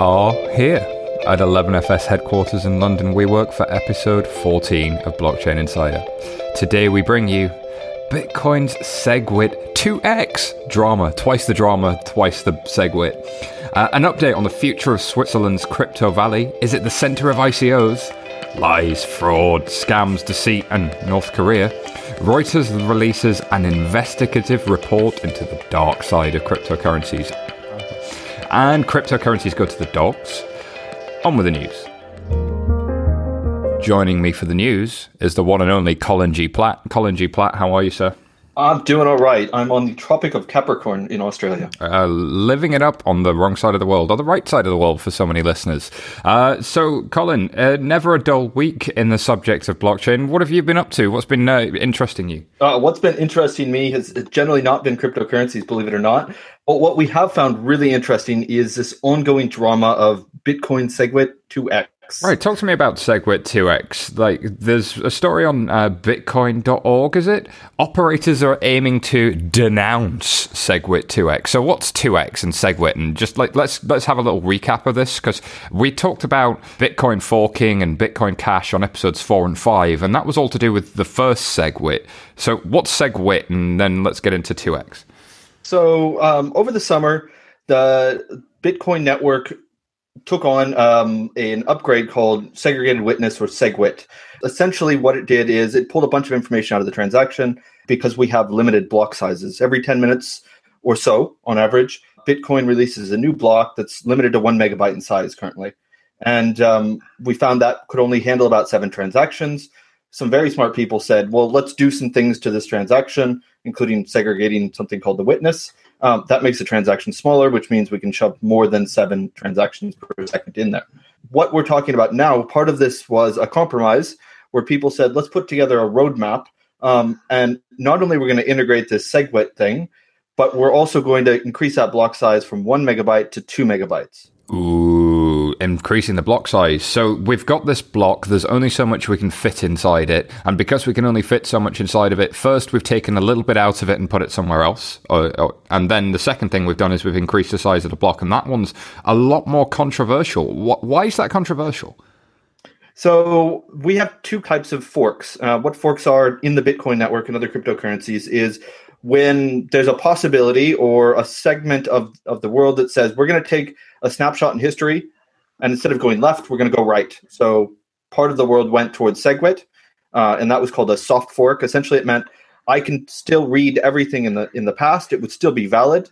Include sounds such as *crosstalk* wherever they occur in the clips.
are here at 11FS headquarters in London. We work for episode 14 of Blockchain Insider. Today we bring you Bitcoin's SegWit 2x drama, twice the drama, twice the SegWit. Uh, an update on the future of Switzerland's crypto valley. Is it the center of ICOs? Lies, fraud, scams, deceit, and North Korea. Reuters releases an investigative report into the dark side of cryptocurrencies. And cryptocurrencies go to the dogs. On with the news. Joining me for the news is the one and only Colin G. Platt. Colin G. Platt, how are you, sir? I'm doing all right. I'm on the Tropic of Capricorn in Australia. Uh, living it up on the wrong side of the world, or the right side of the world for so many listeners. Uh, so, Colin, uh, never a dull week in the subject of blockchain. What have you been up to? What's been uh, interesting you? Uh, what's been interesting me has generally not been cryptocurrencies, believe it or not. But what we have found really interesting is this ongoing drama of Bitcoin SegWit 2x. Right, talk to me about SegWit 2x. Like, there's a story on uh, bitcoin.org, is it? Operators are aiming to denounce SegWit 2x. So, what's 2x and SegWit? And just like, let's let's have a little recap of this because we talked about Bitcoin forking and Bitcoin Cash on episodes four and five, and that was all to do with the first SegWit. So, what's SegWit? And then let's get into 2x. So, um, over the summer, the Bitcoin network took on um, an upgrade called segregated witness or SegWit. Essentially, what it did is it pulled a bunch of information out of the transaction because we have limited block sizes. Every 10 minutes or so, on average, Bitcoin releases a new block that's limited to one megabyte in size currently. And um, we found that could only handle about seven transactions. Some very smart people said, well, let's do some things to this transaction, including segregating something called the witness um, that makes the transaction smaller, which means we can shove more than seven transactions per second in there. What we're talking about now, part of this was a compromise where people said, let's put together a roadmap. Um, and not only we're going to integrate this SegWit thing, but we're also going to increase that block size from one megabyte to two megabytes. Ooh, increasing the block size. So we've got this block, there's only so much we can fit inside it. And because we can only fit so much inside of it, first we've taken a little bit out of it and put it somewhere else. Or, or, and then the second thing we've done is we've increased the size of the block. And that one's a lot more controversial. Why is that controversial? So we have two types of forks. Uh, what forks are in the Bitcoin network and other cryptocurrencies is when there's a possibility or a segment of, of the world that says we're going to take a snapshot in history and instead of going left we're going to go right. So part of the world went towards segwit uh, and that was called a soft fork. Essentially it meant i can still read everything in the in the past. It would still be valid.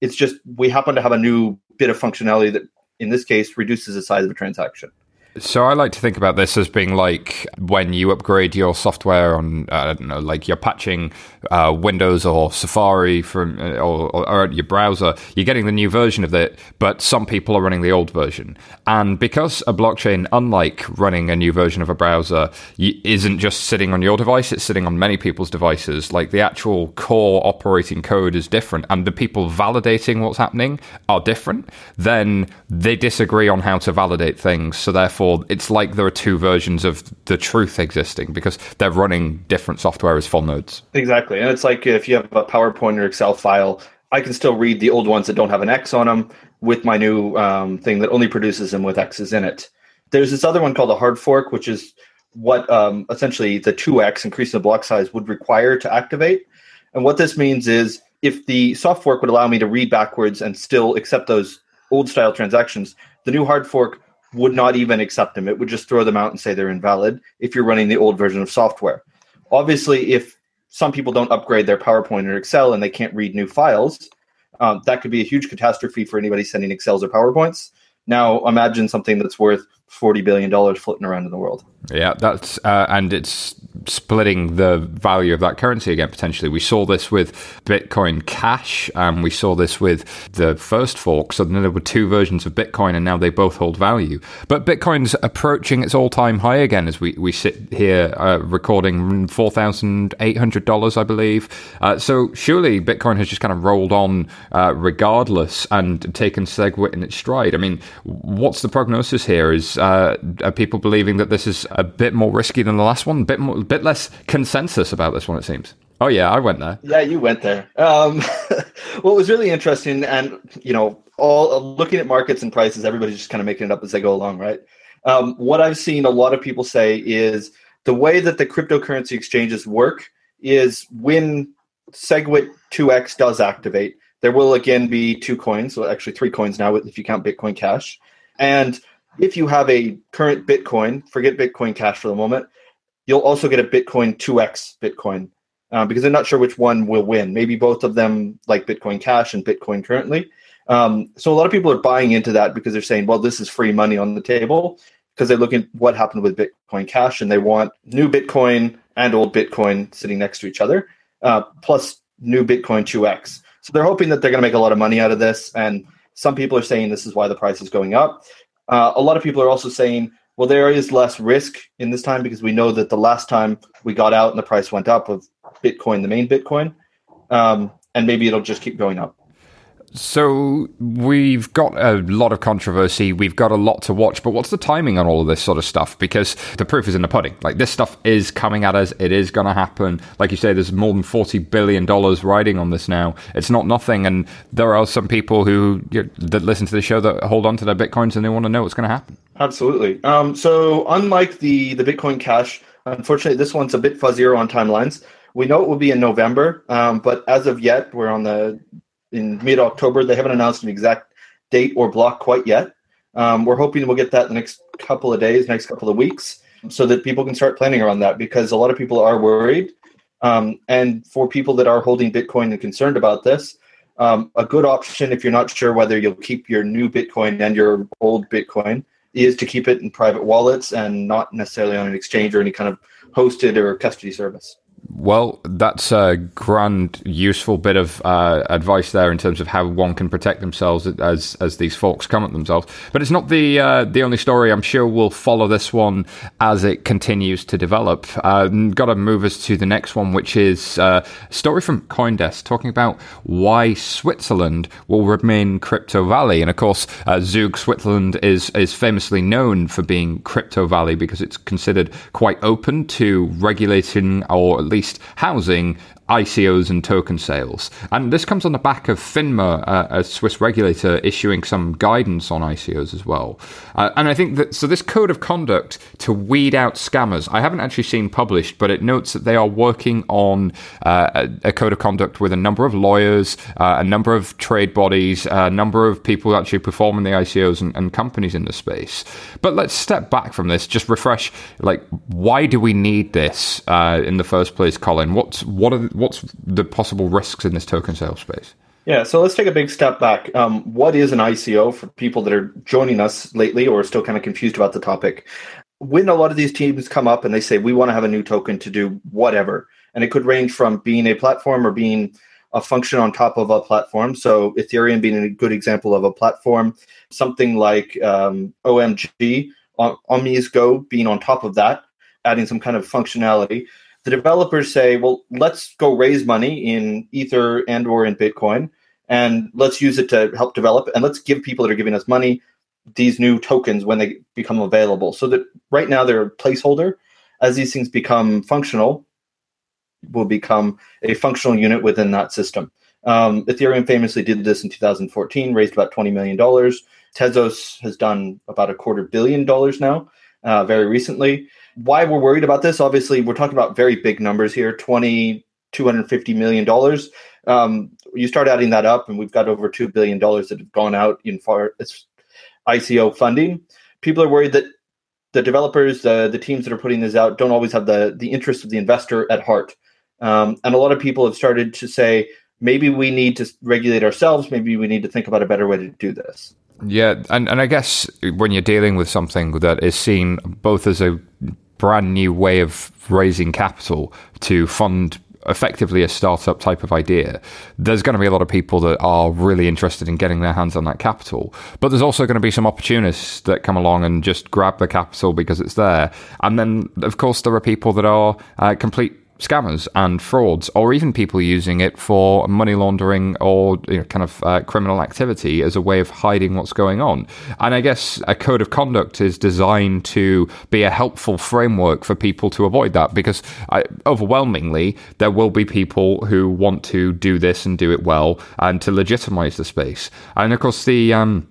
It's just we happen to have a new bit of functionality that in this case reduces the size of a transaction so I like to think about this as being like when you upgrade your software on, uh, I don't know, like you're patching uh, Windows or Safari from uh, or, or, your browser, you're getting the new version of it, but some people are running the old version. And because a blockchain, unlike running a new version of a browser, isn't just sitting on your device, it's sitting on many people's devices. Like the actual core operating code is different, and the people validating what's happening are different. Then they disagree on how to validate things, so therefore it's like there are two versions of the truth existing because they're running different software as full nodes. Exactly. And it's like if you have a PowerPoint or Excel file, I can still read the old ones that don't have an X on them with my new um, thing that only produces them with X's in it. There's this other one called a hard fork, which is what um, essentially the 2x increase in the block size would require to activate. And what this means is if the soft fork would allow me to read backwards and still accept those old style transactions, the new hard fork would not even accept them. It would just throw them out and say they're invalid if you're running the old version of software. Obviously, if some people don't upgrade their PowerPoint or Excel and they can't read new files, um, that could be a huge catastrophe for anybody sending Excels or PowerPoints. Now, imagine something that's worth $40 billion floating around in the world. Yeah, that's, uh, and it's splitting the value of that currency again potentially. We saw this with Bitcoin Cash, and we saw this with the first fork. So then there were two versions of Bitcoin, and now they both hold value. But Bitcoin's approaching its all-time high again as we we sit here uh, recording four thousand eight hundred dollars, I believe. Uh, so surely Bitcoin has just kind of rolled on uh, regardless and taken SegWit in its stride. I mean, what's the prognosis here? Is uh, are people believing that this is a bit more risky than the last one? A bit more bit less consensus about this one, it seems. Oh yeah, I went there. Yeah, you went there. Um, *laughs* what was really interesting, and you know, all uh, looking at markets and prices, everybody's just kind of making it up as they go along, right? Um, what I've seen a lot of people say is the way that the cryptocurrency exchanges work is when SegWit 2x does activate, there will again be two coins, so actually three coins now if you count Bitcoin Cash. And if you have a current Bitcoin, forget Bitcoin Cash for the moment, you'll also get a Bitcoin 2x Bitcoin uh, because I'm not sure which one will win. Maybe both of them, like Bitcoin Cash and Bitcoin currently. Um, so a lot of people are buying into that because they're saying, well, this is free money on the table because they look at what happened with Bitcoin Cash and they want new Bitcoin and old Bitcoin sitting next to each other, uh, plus new Bitcoin 2x. So they're hoping that they're going to make a lot of money out of this. And some people are saying this is why the price is going up. Uh, a lot of people are also saying, well, there is less risk in this time because we know that the last time we got out and the price went up of Bitcoin, the main Bitcoin, um, and maybe it'll just keep going up. So we've got a lot of controversy. We've got a lot to watch. But what's the timing on all of this sort of stuff? Because the proof is in the pudding. Like this stuff is coming at us. It is going to happen. Like you say, there's more than forty billion dollars riding on this now. It's not nothing. And there are some people who you know, that listen to the show that hold on to their bitcoins and they want to know what's going to happen. Absolutely. Um, so unlike the the Bitcoin Cash, unfortunately, this one's a bit fuzzier on timelines. We know it will be in November, um, but as of yet, we're on the in mid October. They haven't announced an exact date or block quite yet. Um, we're hoping we'll get that in the next couple of days, next couple of weeks, so that people can start planning around that because a lot of people are worried. Um, and for people that are holding Bitcoin and concerned about this, um, a good option if you're not sure whether you'll keep your new Bitcoin and your old Bitcoin is to keep it in private wallets and not necessarily on an exchange or any kind of hosted or custody service. Well, that's a grand, useful bit of uh, advice there in terms of how one can protect themselves as as these folks come at themselves. But it's not the uh, the only story. I'm sure we'll follow this one as it continues to develop. Uh, Got to move us to the next one, which is uh, a story from CoinDesk talking about why Switzerland will remain Crypto Valley. And of course, uh, Zug, Switzerland is is famously known for being Crypto Valley because it's considered quite open to regulating or at least housing ICOs and token sales. And this comes on the back of FINMA, uh, a Swiss regulator, issuing some guidance on ICOs as well. Uh, and I think that, so this code of conduct to weed out scammers, I haven't actually seen published, but it notes that they are working on uh, a, a, code of conduct with a number of lawyers, uh, a number of trade bodies, a number of people actually performing the ICOs and, and companies in the space. But let's step back from this, just refresh, like, why do we need this uh, in the first place, Colin? What's, what are, what's the possible risks in this token sales space? Yeah, so let's take a big step back. Um, what is an ICO for people that are joining us lately or still kind of confused about the topic? When a lot of these teams come up and they say, we want to have a new token to do whatever, and it could range from being a platform or being a function on top of a platform. So Ethereum being a good example of a platform, something like um, OMG, OmiseGO being on top of that, adding some kind of functionality the developers say, well, let's go raise money in Ether and or in Bitcoin, and let's use it to help develop, and let's give people that are giving us money these new tokens when they become available. So that right now they're a placeholder. As these things become functional, will become a functional unit within that system. Um, Ethereum famously did this in 2014, raised about $20 million. Tezos has done about a quarter billion dollars now, uh, very recently why we're worried about this obviously we're talking about very big numbers here 20 250 million dollars. Um, you start adding that up and we've got over 2 billion dollars that have gone out in far ico funding. People are worried that the developers uh, the teams that are putting this out don't always have the the interest of the investor at heart. Um, and a lot of people have started to say maybe we need to regulate ourselves maybe we need to think about a better way to do this. Yeah, and, and I guess when you're dealing with something that is seen both as a brand new way of raising capital to fund effectively a startup type of idea, there's going to be a lot of people that are really interested in getting their hands on that capital. But there's also going to be some opportunists that come along and just grab the capital because it's there. And then, of course, there are people that are uh, complete scammers and frauds, or even people using it for money laundering or you know, kind of uh, criminal activity as a way of hiding what's going on. And I guess a code of conduct is designed to be a helpful framework for people to avoid that because I, overwhelmingly there will be people who want to do this and do it well and to legitimize the space. And of course, the um,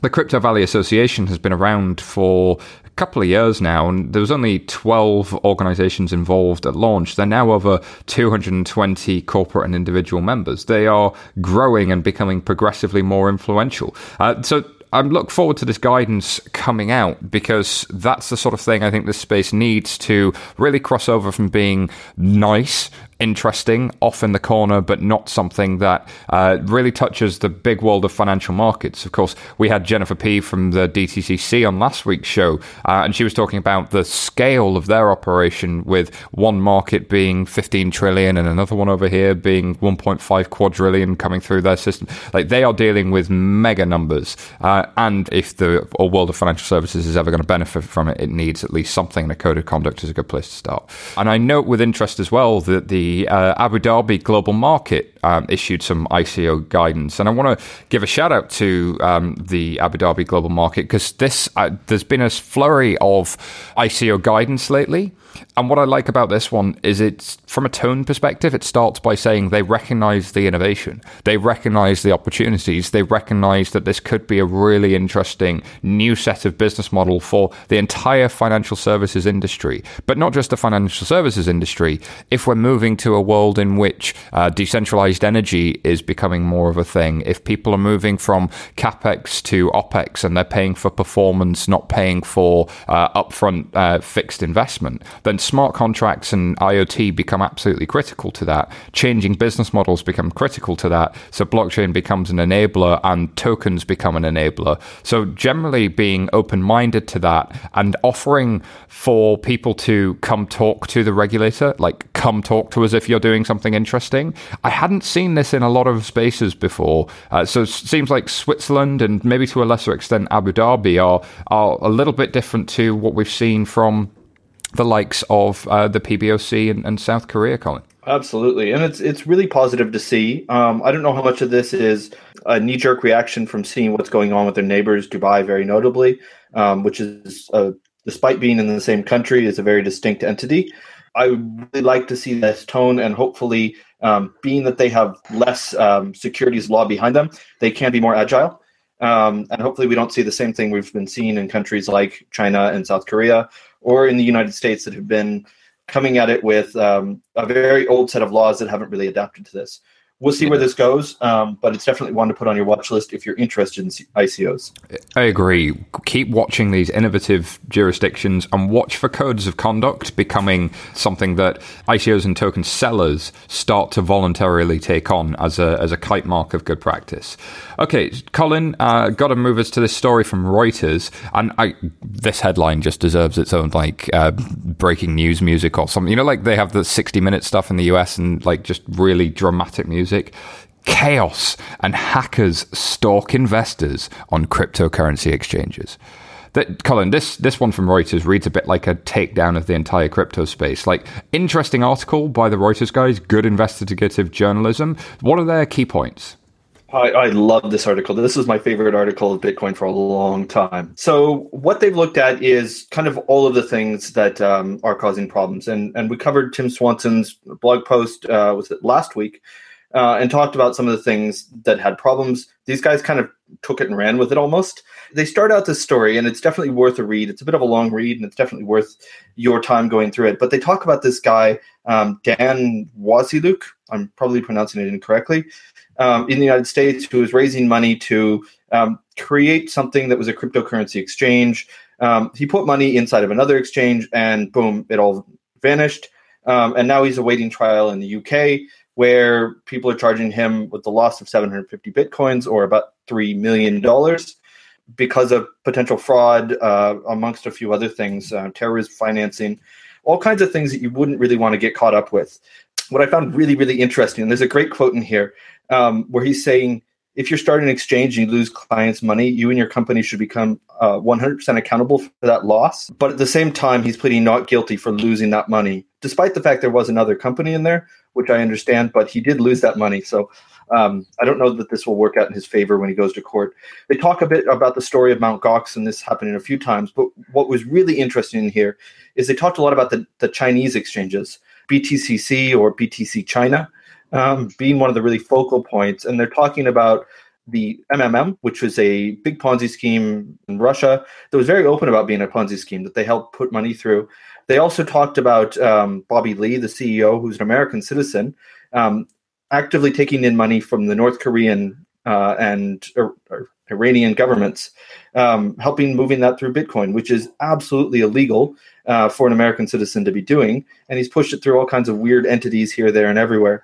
the Crypto Valley Association has been around for couple of years now, and there was only 12 organizations involved at launch. They're now over 220 corporate and individual members. They are growing and becoming progressively more influential. Uh, so I look forward to this guidance coming out because that's the sort of thing I think this space needs to really cross over from being nice interesting, off in the corner, but not something that uh, really touches the big world of financial markets. Of course, we had Jennifer P from the DTCC on last week's show, uh, and she was talking about the scale of their operation with one market being 15 trillion and another one over here being 1.5 quadrillion coming through their system. Like they are dealing with mega numbers, uh, and if the world of financial services is ever going to benefit from it, it needs at least something. And a code of conduct is a good place to start. And I note with interest as well that the uh, Abu Dhabi global market um, issued some ICO guidance, and I want to give a shout out to um, the Abu Dhabi global market because this uh, there's been a flurry of ICO guidance lately. And what I like about this one is it's from a tone perspective, it starts by saying they recognize the innovation, they recognize the opportunities, they recognize that this could be a really interesting new set of business model for the entire financial services industry, but not just the financial services industry. If we're moving to a world in which uh, decentralized energy is becoming more of a thing, if people are moving from capex to opex and they're paying for performance, not paying for uh, upfront uh, fixed investment, then smart contracts and IoT become absolutely critical to that. Changing business models become critical to that. So blockchain becomes an enabler and tokens become an enabler. So generally being open minded to that and offering for people to come talk to the regulator, like come talk to us if you're doing something interesting. I hadn't seen this in a lot of spaces before. Uh, so it seems like Switzerland and maybe to a lesser extent Abu Dhabi are, are a little bit different to what we've seen from the likes of uh, the PBOC and, and, South Korea, Colin. Absolutely, and it's it's really positive to see. Um, I don't know how much of this is a knee jerk reaction from seeing what's going on with their neighbors, Dubai, very notably, um, which is uh, despite being in the same country, is a very distinct entity. I would really like to see this tone, and hopefully, um, being that they have less um, securities law behind them, they can be more agile. Um, and hopefully, we don't see the same thing we've been seeing in countries like China and South Korea, or in the United States that have been coming at it with um, a very old set of laws that haven't really adapted to this we'll see where this goes, um, but it's definitely one to put on your watch list if you're interested in ICOs. I agree. Keep watching these innovative jurisdictions and watch for codes of conduct becoming something that ICOs and token sellers start to voluntarily take on as a as a kite mark of good practice. Okay, Colin, uh, got to move us to this story from Reuters, and I, this headline just deserves its own like uh, breaking news music or something. You know, like they have the 60 minute stuff in the US and like just really dramatic music music. Chaos and hackers stalk investors on cryptocurrency exchanges. That, Colin, this this one from Reuters reads a bit like a takedown of the entire crypto space. Like interesting article by the Reuters guys, good investigative journalism. What are their key points? I, I, love this article. This is my favorite article of Bitcoin for a long time. So, what they've looked at is kind of all of the things that um, are causing problems, and and we covered Tim Swanson's blog post uh, was it last week, uh, and talked about some of the things that had problems. These guys kind of took it and ran with it almost. They start out this story, and it's definitely worth a read. It's a bit of a long read, and it's definitely worth your time going through it. But they talk about this guy, um, Dan Wasiluk. I'm probably pronouncing it incorrectly. Um, in the United States, who was raising money to um, create something that was a cryptocurrency exchange. Um, he put money inside of another exchange, and boom, it all vanished. Um, and now he's awaiting trial in the UK where people are charging him with the loss of 750 bitcoins or about $3 million because of potential fraud, uh, amongst a few other things, uh, terrorism financing, all kinds of things that you wouldn't really want to get caught up with. What I found really, really interesting, and there's a great quote in here um, where he's saying, if you're starting an exchange and you lose clients' money, you and your company should become uh, 100% accountable for that loss. But at the same time, he's pleading not guilty for losing that money, despite the fact there was another company in there, which I understand, but he did lose that money. So um, I don't know that this will work out in his favor when he goes to court. They talk a bit about the story of Mount Gox, and this happening a few times. But what was really interesting in here is they talked a lot about the, the Chinese exchanges, BTCC or BTC China, um, being one of the really focal points. And they're talking about the MMM, which was a big Ponzi scheme in Russia that was very open about being a Ponzi scheme that they helped put money through. They also talked about um, Bobby Lee, the CEO, who's an American citizen, um, actively taking in money from the North Korean uh, and or, or Iranian governments, um, helping moving that through Bitcoin, which is absolutely illegal uh, for an American citizen to be doing. And he's pushed it through all kinds of weird entities here, there, and everywhere.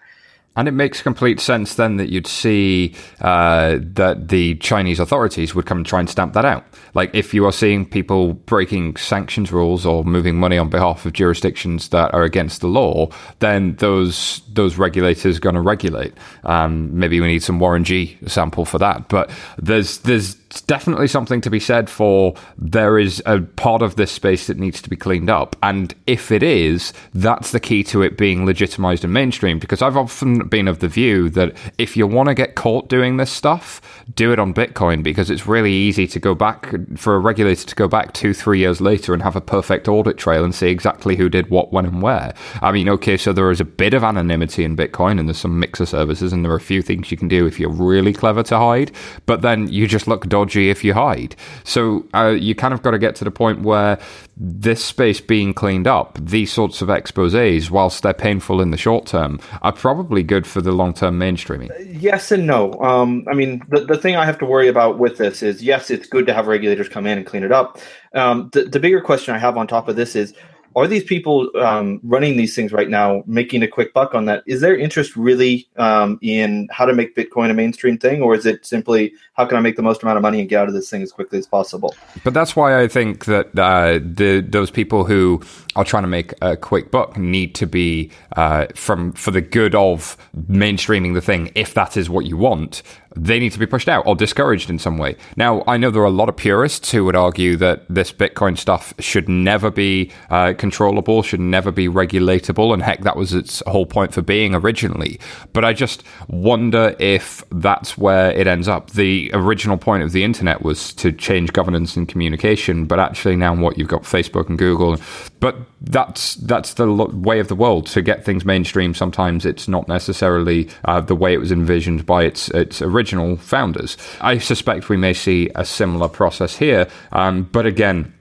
And it makes complete sense then that you'd see uh, that the Chinese authorities would come and try and stamp that out. Like if you are seeing people breaking sanctions rules or moving money on behalf of jurisdictions that are against the law, then those those regulators are going to regulate. Um, maybe we need some Warren G sample for that. But there's there's definitely something to be said for there is a part of this space that needs to be cleaned up. And if it is, that's the key to it being legitimized and mainstream. Because I've often been of the view that if you want to get caught doing this stuff, do it on Bitcoin because it's really easy to go back for a regulator to go back two, three years later and have a perfect audit trail and see exactly who did what, when, and where. I mean, okay, so there is a bit of anonymity in Bitcoin and there's some mixer services and there are a few things you can do if you're really clever to hide, but then you just look dodgy if you hide. So uh, you kind of got to get to the point where this space being cleaned up, these sorts of exposes, whilst they're painful in the short term, are probably good for the long term mainstreaming. Yes and no. Um, I mean, the, the thing I have to worry about with this is yes, it's good to have regulators come in and clean it up. Um, the, the bigger question I have on top of this is are these people um, running these things right now making a quick buck on that? Is their interest really um, in how to make Bitcoin a mainstream thing, or is it simply how can I make the most amount of money and get out of this thing as quickly as possible? But that's why I think that uh, the those people who are trying to make a quick buck need to be uh, from for the good of mainstreaming the thing, if that is what you want they need to be pushed out or discouraged in some way. Now, I know there are a lot of purists who would argue that this Bitcoin stuff should never be uh, controllable, should never be regulatable, and heck, that was its whole point for being originally. But I just wonder if that's where it ends up. The original point of the internet was to change governance and communication, but actually now what you've got Facebook and Google, but that's that's the way of the world to get things mainstream. Sometimes it's not necessarily uh, the way it was envisioned by its its original founders. I suspect we may see a similar process here, um, but again.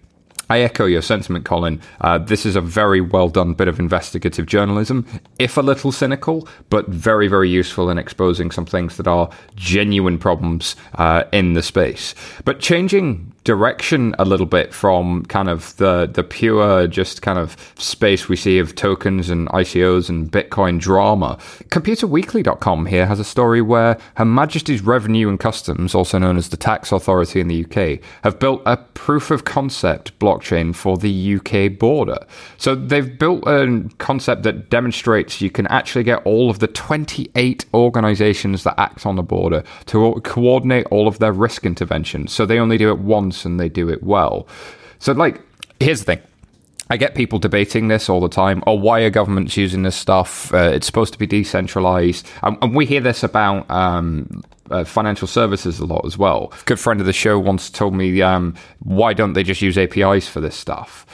I echo your sentiment, Colin. Uh, this is a very well done bit of investigative journalism, if a little cynical, but very, very useful in exposing some things that are genuine problems uh, in the space. But changing direction a little bit from kind of the the pure just kind of space we see of tokens and ICOs and Bitcoin drama. ComputerWeekly.com here has a story where Her Majesty's Revenue and Customs, also known as the Tax Authority in the UK, have built a proof of concept blockchain for the UK border. So they've built a concept that demonstrates you can actually get all of the 28 organizations that act on the border to coordinate all of their risk interventions. So they only do it once once and they do it well. So, like, here's the thing. I get people debating this all the time. Oh, why are governments using this stuff? Uh, it's supposed to be decentralized. And we hear this about um, uh, financial services a lot as well. A good friend of the show once told me, um, why don't they just use APIs for this stuff?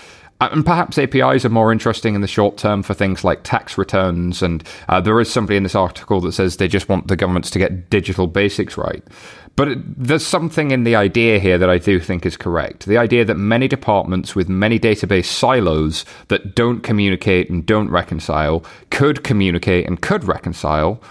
And perhaps APIs are more interesting in the short term for things like tax returns. And uh, there is somebody in this article that says they just want the governments to get digital basics right. But there's something in the idea here that I do think is correct. The idea that many departments with many database silos that don't communicate and don't reconcile could communicate and could reconcile,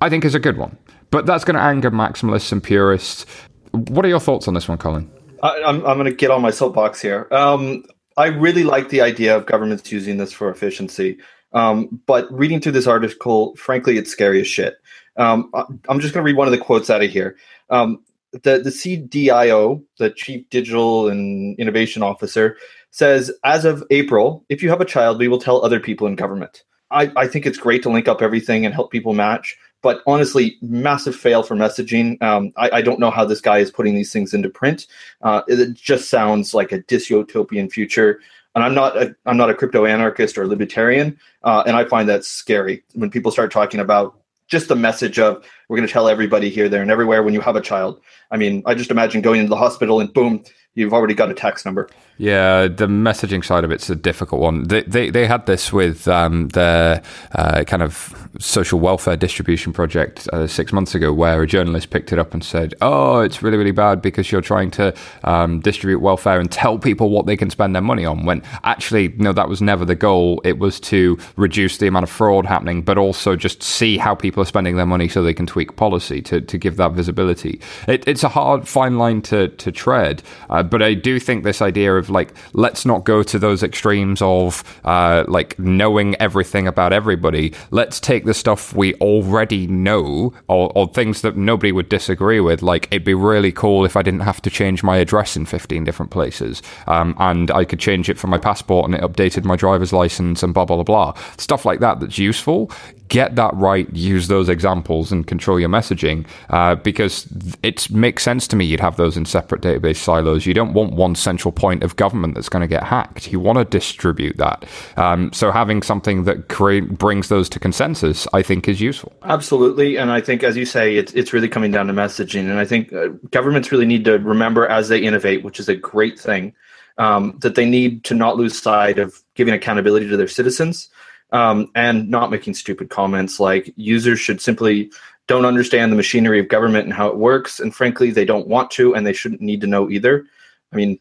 I think is a good one. But that's going to anger maximalists and purists. What are your thoughts on this one, Colin? I, am going to get on my soapbox here. Um, I really like the idea of governments using this for efficiency. Um, but reading through this article, frankly, it's scary as shit. Um, I'm just going to read one of the quotes out of here. Um, the, the CDIO, the Chief Digital and Innovation Officer, says as of April, if you have a child, we will tell other people in government. I, I think it's great to link up everything and help people match. but honestly, massive fail for messaging. Um, I, I, don't know how this guy is putting these things into print. Uh, it just sounds like a dystopian future. And I'm not a, I'm not a crypto anarchist or libertarian, uh, and I find that scary when people start talking about just the message of we're going to tell everybody here, there, and everywhere when you have a child. I mean, I just imagine going into the hospital and boom, you've already got a tax number. Yeah, the messaging side of it's a difficult one. They they, they had this with um, their uh, kind of social welfare distribution project uh, six months ago, where a journalist picked it up and said, "Oh, it's really really bad because you're trying to um, distribute welfare and tell people what they can spend their money on." When actually, no, that was never the goal. It was to reduce the amount of fraud happening, but also just see how people are spending their money so they can tweak policy to, to give that visibility. It, it's a hard fine line to to tread, uh, but I do think this idea of of like let's not go to those extremes of uh, like knowing everything about everybody. Let's take the stuff we already know or, or things that nobody would disagree with. Like it'd be really cool if I didn't have to change my address in 15 different places, um, and I could change it for my passport and it updated my driver's license and blah blah blah blah stuff like that. That's useful get that right, use those examples, and control your messaging uh, because it makes sense to me you'd have those in separate database silos. You don't want one central point of government that's going to get hacked. You want to distribute that. Um, so having something that brings those to consensus, I think, is useful. Absolutely, and I think, as you say, it's it's really coming down to messaging, and I think uh, governments really need to remember as they innovate, which is a great thing. Um, that they need to not lose sight of giving accountability to their citizens um, and not making stupid comments like users should simply don't understand the machinery of government and how it works. And frankly, they don't want to and they shouldn't need to know either. I mean,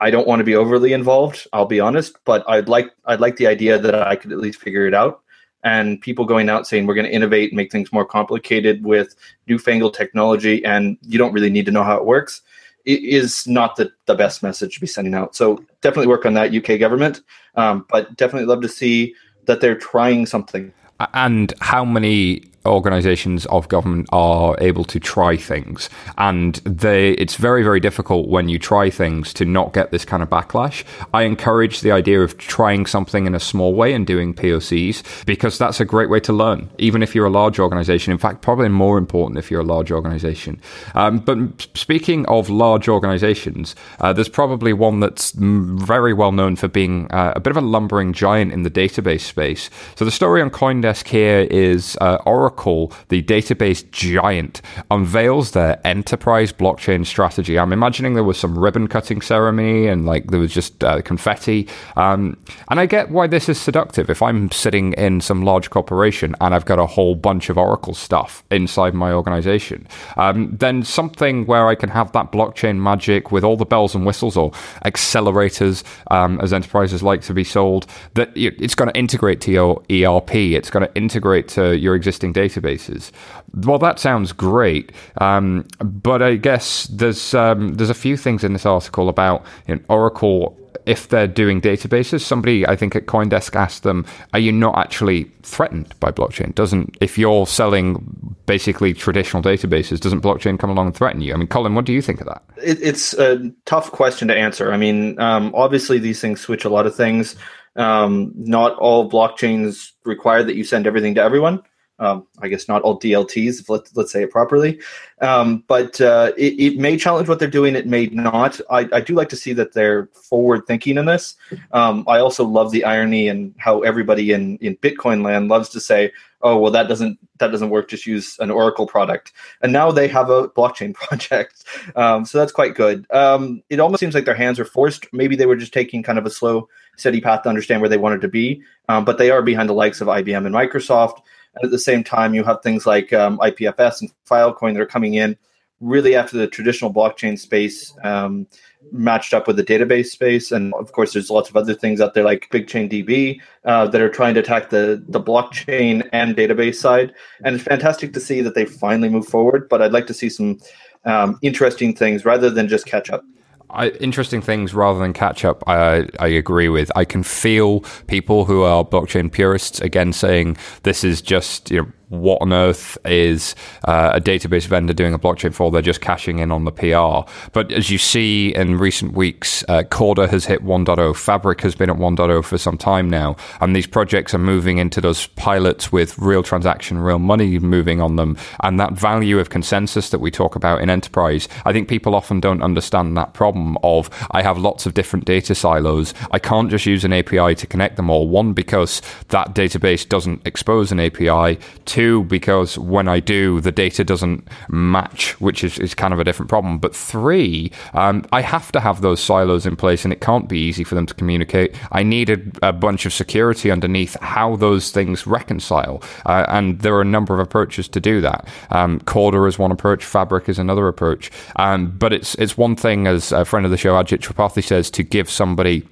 I don't want to be overly involved, I'll be honest, but I'd like I'd like the idea that I could at least figure it out. And people going out saying we're going to innovate and make things more complicated with newfangled technology and you don't really need to know how it works it is not the, the best message to be sending out. So definitely work on that, UK government. Um, but definitely love to see that they're trying something. And how many organizations of government are able to try things. And they it's very very difficult when you try things to not get this kind of backlash. I encourage the idea of trying something in a small way and doing pocs because that's a great way to learn even if you're a large organization. In fact probably more important if you're a large organization. Um, but speaking of large organizations uh, there's probably one that's very well known for being uh, a bit of a lumbering giant in the database space. So the story on coindesk here is uh, oracle Oracle, the database giant, unveils their enterprise blockchain strategy. I'm imagining there was some ribbon cutting ceremony and like there was just uh, confetti. Um, and I get why this is seductive. If I'm sitting in some large corporation and I've got a whole bunch of Oracle stuff inside my organization, um, then something where I can have that blockchain magic with all the bells and whistles or accelerators, um, as enterprises like to be sold, that it's going to integrate to your ERP, it's going to integrate to your existing databases. Well, that sounds great, um, but I guess there's um, there's a few things in this article about you know, Oracle if they're doing databases, somebody I think at CoinDesk asked them, "Are you not actually threatened by blockchain? Doesn't if you're selling basically traditional databases, doesn't blockchain come along and threaten you?" I mean, Colin, what do you think of that? It, it's a tough question to answer. I mean, um, obviously these things switch a lot of things. Um, not all blockchains require that you send everything to everyone. Um, I guess not all DLTs, let's, let's say it properly. Um, but uh, it, it, may challenge what they're doing. It may not. I, I do like to see that they're forward thinking in this. Um, I also love the irony and how everybody in, in Bitcoin land loves to say, "Oh, well, that doesn't that doesn't work. Just use an Oracle product." And now they have a blockchain *laughs* project, um, so that's quite good. Um, it almost seems like their hands are forced. Maybe they were just taking kind of a slow, steady path to understand where they wanted to be. Um, but they are behind the likes of IBM and Microsoft. At the same time, you have things like um, IPFS and Filecoin that are coming in really after the traditional blockchain space um, matched up with the database space. And of course, there's lots of other things out there like BigChainDB uh, that are trying to attack the, the blockchain and database side. And it's fantastic to see that they finally move forward. But I'd like to see some um, interesting things rather than just catch up. I, interesting things rather than catch up. I, I agree with. I can feel people who are blockchain purists again saying this is just you know what on earth is uh, a database vendor doing a blockchain for? They're just cashing in on the PR. But as you see in recent weeks, uh, Corda has hit 1.0, Fabric has been at 1.0 for some time now, and these projects are moving into those pilots with real transaction, real money moving on them, and that value of consensus that we talk about in enterprise. I think people often don't understand that problem of I have lots of different data silos. I can't just use an API to connect them all. One, because that database doesn't expose an API. Two, because when I do, the data doesn't match, which is, is kind of a different problem. But three, um, I have to have those silos in place and it can't be easy for them to communicate. I needed a bunch of security underneath how those things reconcile. Uh, and there are a number of approaches to do that. Um, Corda is one approach, Fabric is another approach. Um, but it's, it's one thing, as a friend of the show, Ajit Tripathi, says, to give somebody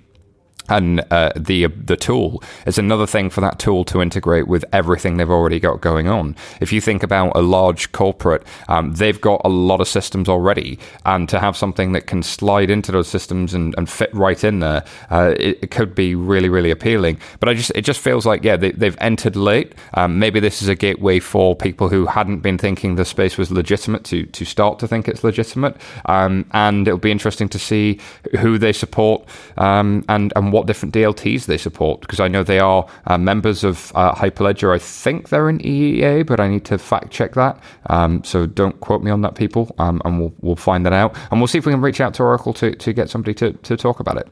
and uh, the the tool is another thing for that tool to integrate with everything they've already got going on. If you think about a large corporate, um, they've got a lot of systems already, and to have something that can slide into those systems and, and fit right in there, uh, it, it, could be really really appealing. But I just it just feels like yeah they, have entered late. Um, maybe this is a gateway for people who hadn't been thinking the space was legitimate to to start to think it's legitimate, um, and it'll be interesting to see who they support um, and and what different DLTs they support because I know they are uh, members of uh, Hyperledger. I think they're in EEA, but I need to fact check that. Um, so don't quote me on that, people, um, and we'll we'll find that out, and we'll see if we can reach out to Oracle to to get somebody to to talk about it.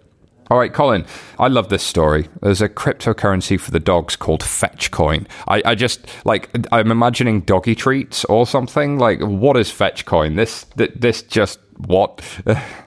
All right, Colin, I love this story. There's a cryptocurrency for the dogs called Fetchcoin. I, I just like I'm imagining doggy treats or something. Like, what is Fetchcoin? This this just what?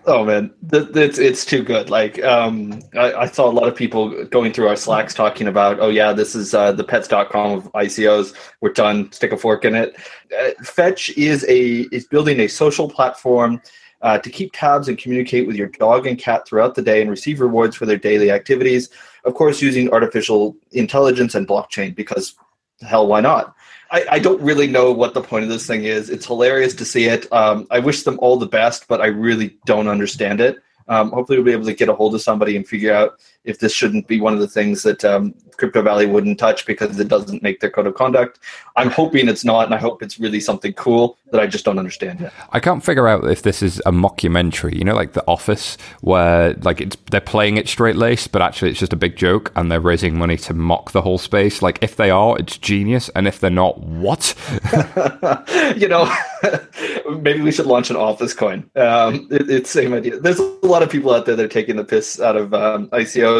oh man, it's it's too good. Like, um, I, I, saw a lot of people going through our Slacks talking about, oh yeah, this is uh, the Pets.com of ICOs. We're done. Stick a fork in it. Uh, Fetch is a is building a social platform. Uh, to keep tabs and communicate with your dog and cat throughout the day and receive rewards for their daily activities. Of course, using artificial intelligence and blockchain because hell, why not? I, I, don't really know what the point of this thing is. It's hilarious to see it. Um, I wish them all the best, but I really don't understand it. Um, hopefully, we'll be able to get a hold of somebody and figure out if this shouldn't be one of the things that um, Crypto Valley wouldn't touch because it doesn't make their code of conduct. I'm hoping it's not, and I hope it's really something cool that I just don't understand yet. I can't figure out if this is a mockumentary, you know, like The Office, where like it's they're playing it straight laced, but actually it's just a big joke, and they're raising money to mock the whole space. Like if they are, it's genius, and if they're not, what? *laughs* *laughs* you know, *laughs* maybe we should launch an Office coin. Um, it, it's same idea. There's a lot of people out there that are taking the piss out of um, ICO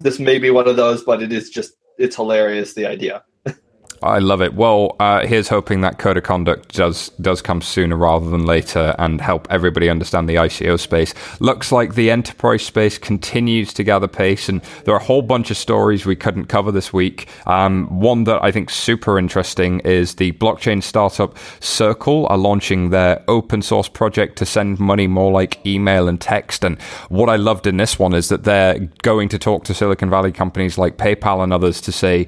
this may be one of those, but it is just it's hilarious the idea. I love it. Well, uh, here's hoping that code of conduct does does come sooner rather than later and help everybody understand the ICO space. Looks like the enterprise space continues to gather pace, and there are a whole bunch of stories we couldn't cover this week. Um, one that I think super interesting is the blockchain startup Circle are launching their open source project to send money more like email and text. And what I loved in this one is that they're going to talk to Silicon Valley companies like PayPal and others to say,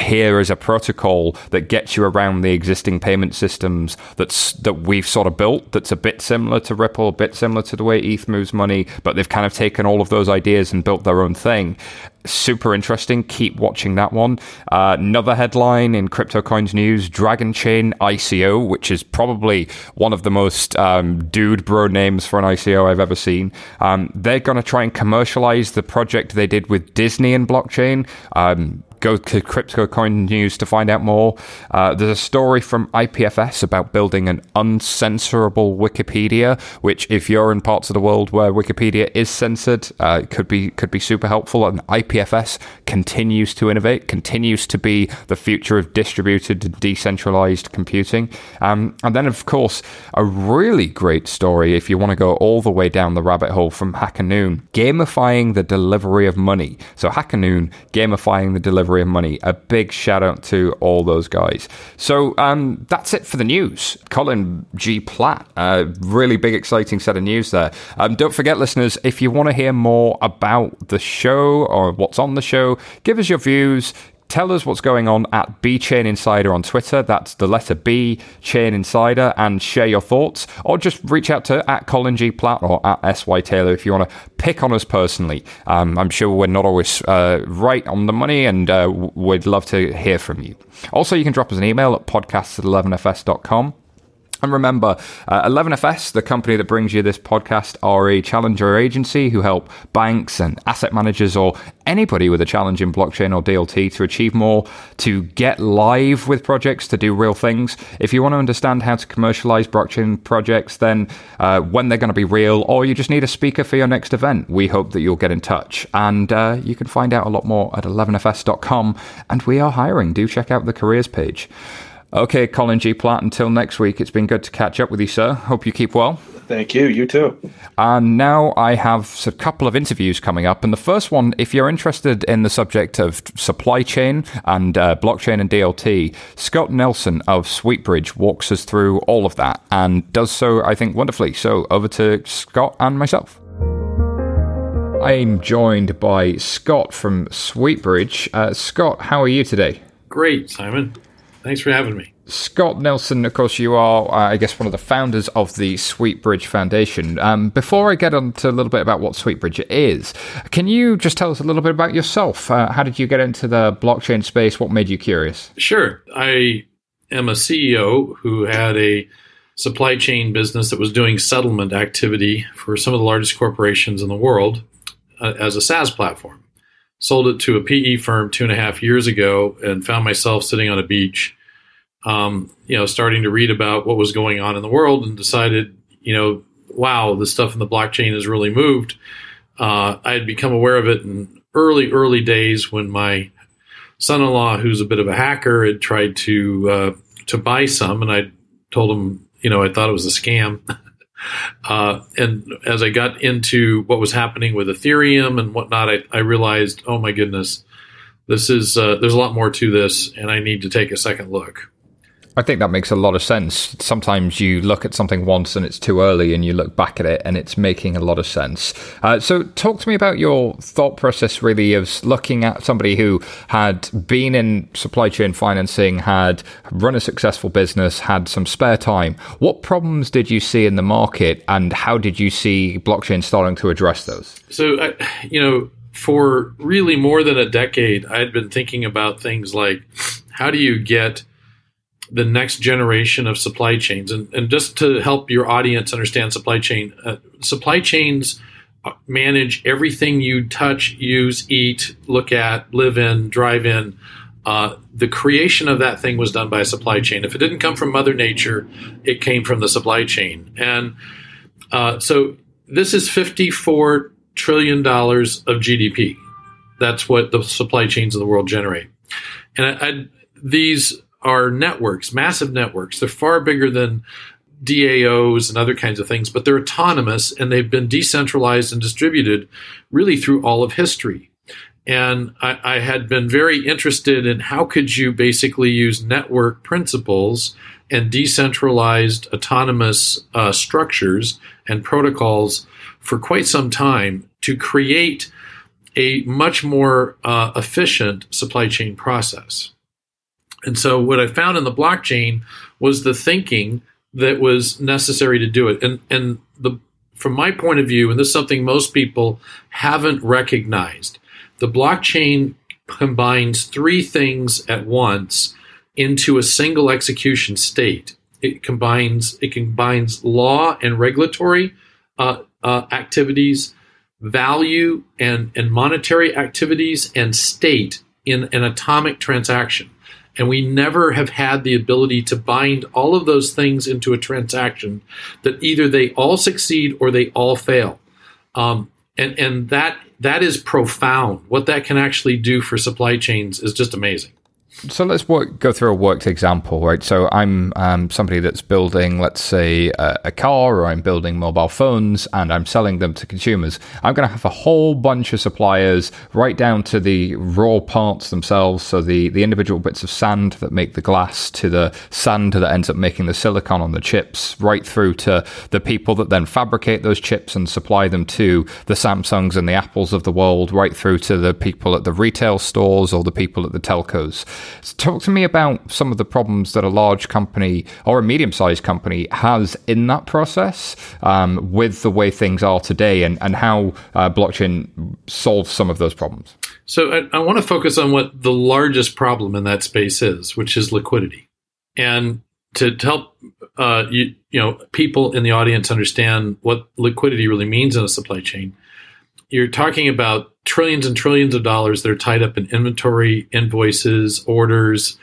here is a protocol that gets you around the existing payment systems that's that we've sort of built that's a bit similar to Ripple, a bit similar to the way ETH moves money, but they've kind of taken all of those ideas and built their own thing. Super interesting. Keep watching that one. Uh, another headline in crypto coins news: Dragon Chain ICO, which is probably one of the most um, dude bro names for an ICO I've ever seen. Um, they're going to try and commercialize the project they did with Disney and blockchain. Um, go to CryptoCoin News to find out more. Uh, there's a story from IPFS about building an uncensorable Wikipedia, which, if you're in parts of the world where Wikipedia is censored, uh, could be could be super helpful. And IPFS continues to innovate, continues to be the future of distributed, decentralized computing. Um, and then, of course, a really great story if you want to go all the way down the rabbit hole from Hacker Noon, gamifying the delivery of money. So Hacker Noon gamifying the delivery of money. A big shout out to all those guys. So um, that's it for the news. Colin G. Platt, a really big, exciting set of news there. Um, don't forget, listeners, if you want to hear more about the show or what's on the show, give us your views tell us what's going on at B Chain Insider on Twitter. That's the letter B Chain Insider, and share your thoughts, or just reach out to at Colin G Platt or at SY Taylor if you want to pick on us personally. Um, I'm sure we're not always uh, right on the money, and uh, we'd love to hear from you. Also, you can drop us an email at podcasts at 11fs.com. And remember, uh, 11FS, the company that brings you this podcast, are a challenger agency who help banks and asset managers or anybody with a challenge in blockchain or DLT to achieve more, to get live with projects, to do real things. If you want to understand how to commercialize blockchain projects, then uh, when they're going to be real, or you just need a speaker for your next event, we hope that you'll get in touch. And uh, you can find out a lot more at 11fs.com. And we are hiring. Do check out the careers page. Okay, Colin G. Platt, until next week, it's been good to catch up with you, sir. Hope you keep well. Thank you. You too. And now I have a couple of interviews coming up. And the first one, if you're interested in the subject of supply chain and uh, blockchain and DLT, Scott Nelson of Sweetbridge walks us through all of that and does so, I think, wonderfully. So over to Scott and myself. I'm joined by Scott from Sweetbridge. Uh, Scott, how are you today? Great, Simon. Thanks for having me. Scott Nelson, of course, you are, uh, I guess, one of the founders of the Sweetbridge Foundation. Um, before I get on to a little bit about what Sweetbridge is, can you just tell us a little bit about yourself? Uh, how did you get into the blockchain space? What made you curious? Sure. I am a CEO who had a supply chain business that was doing settlement activity for some of the largest corporations in the world uh, as a SaaS platform sold it to a PE firm two and a half years ago, and found myself sitting on a beach, um, you know, starting to read about what was going on in the world, and decided, you know, wow, the stuff in the blockchain has really moved. Uh, I had become aware of it in early, early days when my son-in-law, who's a bit of a hacker, had tried to uh, to buy some, and I told him, you know, I thought it was a scam. *laughs* Uh, and as I got into what was happening with Ethereum and whatnot, I, I realized, oh my goodness, this is uh, there's a lot more to this, and I need to take a second look. I think that makes a lot of sense. Sometimes you look at something once and it's too early, and you look back at it and it's making a lot of sense. Uh, so, talk to me about your thought process, really, of looking at somebody who had been in supply chain financing, had run a successful business, had some spare time. What problems did you see in the market, and how did you see blockchain starting to address those? So, uh, you know, for really more than a decade, I had been thinking about things like how do you get the next generation of supply chains. And, and just to help your audience understand supply chain, uh, supply chains uh, manage everything you touch, use, eat, look at, live in, drive in. Uh, the creation of that thing was done by a supply chain. If it didn't come from Mother Nature, it came from the supply chain. And uh, so this is $54 trillion of GDP. That's what the supply chains of the world generate. And I, I, these are networks, massive networks. They're far bigger than DAOs and other kinds of things, but they're autonomous and they've been decentralized and distributed really through all of history. And I, I, had been very interested in how could you basically use network principles and decentralized autonomous uh, structures and protocols for quite some time to create a much more uh, efficient supply chain process. And so what I found in the blockchain was the thinking that was necessary to do it. And and the from my point of view, and this is something most people haven't recognized, the blockchain combines three things at once into a single execution state. It combines it combines law and regulatory uh, uh, activities, value and and monetary activities, and state in an atomic transaction. And we never have had the ability to bind all of those things into a transaction that either they all succeed or they all fail. Um, and and that that is profound. What that can actually do for supply chains is just amazing. So let's work, go through a worked example, right? So I'm um, somebody that's building, let's say, a, a, car, or I'm building mobile phones, and I'm selling them to consumers. I'm going to have a whole bunch of suppliers, right down to the raw parts themselves. So the the individual bits of sand that make the glass, to the sand that ends up making the silicon on the chips, right through to the people that then fabricate those chips and supply them to the Samsungs and the Apples of the world, right through to the people at the retail stores or the people at the telcos. Talk to me about some of the problems that a large company or a medium sized company has in that process um, with the way things are today and, and how uh, blockchain solves some of those problems. So I, I want to focus on what the largest problem in that space is, which is liquidity. And to, to help uh, you, you know people in the audience understand what liquidity really means in a supply chain, you're talking about trillions and trillions of dollars that are tied up in inventory, invoices, orders,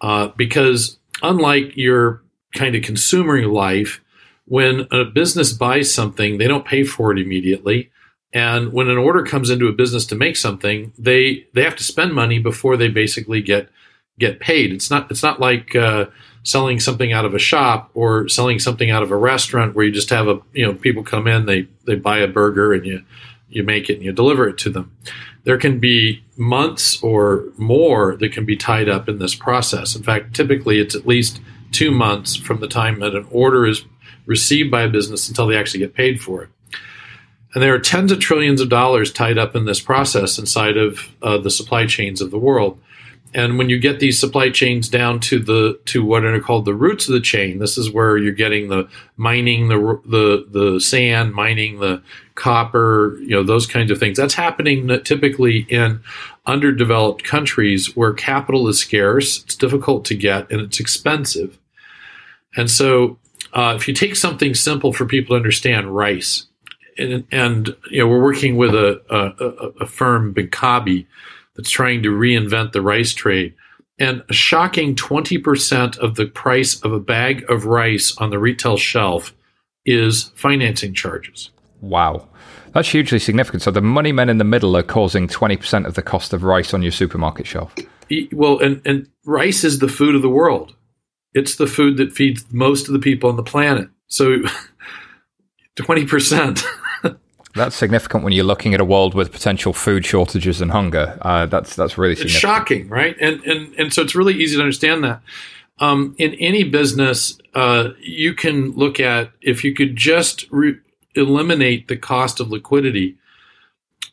uh, because unlike your kind of consumer life, when a business buys something, they don't pay for it immediately. And when an order comes into a business to make something, they they have to spend money before they basically get get paid. It's not it's not like uh, selling something out of a shop or selling something out of a restaurant where you just have a you know people come in they they buy a burger and you you make it and you deliver it to them. There can be months or more that can be tied up in this process. In fact, typically it's at least two months from the time that an order is received by a business until they actually get paid for it. And there are tens of trillions of dollars tied up in this process inside of uh, the supply chains of the world. And when you get these supply chains down to the to what are called the roots of the chain, this is where you're getting the mining the the the sand, mining the copper, you know those kinds of things. That's happening typically in underdeveloped countries where capital is scarce, it's difficult to get, and it's expensive. And so, uh, if you take something simple for people to understand, rice, and, and you know we're working with a a, a firm, Binkabi that's trying to reinvent the rice trade. And a shocking 20% of the price of a bag of rice on the retail shelf is financing charges. Wow. That's hugely significant. So the money men in the middle are causing 20% of the cost of rice on your supermarket shelf. Well, and, and rice is the food of the world. It's the food that feeds most of the people on the planet. So *laughs* 20%. That's significant when you're looking at a world with potential food shortages and hunger. Uh, that's that's really it's shocking, right? And and and so it's really easy to understand that. Um, in any business, uh, you can look at if you could just re- eliminate the cost of liquidity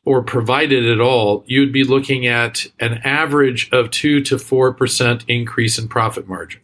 or provide it at all, you'd be looking at an average of two to four percent increase in profit margin.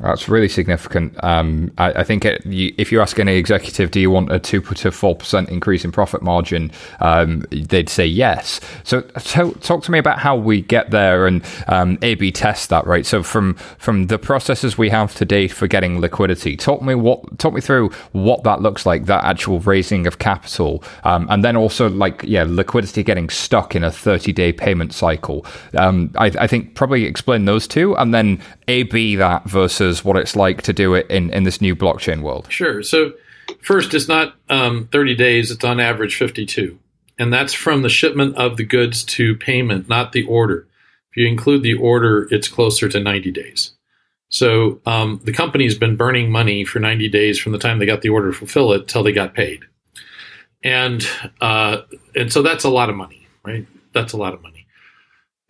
That's really significant. Um, I, I, think it, you, if you ask any executive, do you want a two to four percent increase in profit margin? Um, they'd say yes. So, talk to me about how we get there and um, A/B test that. Right. So, from from the processes we have today for getting liquidity, talk me what talk me through what that looks like. That actual raising of capital, um, and then also like yeah, liquidity getting stuck in a thirty day payment cycle. Um, I, I think probably explain those two, and then A/B that versus what it's like to do it in, in this new blockchain world? Sure. So, first, it's not um, 30 days, it's on average 52. And that's from the shipment of the goods to payment, not the order. If you include the order, it's closer to 90 days. So um, the company's been burning money for 90 days from the time they got the order to fulfill it till they got paid. And uh, and so that's a lot of money, right? That's a lot of money.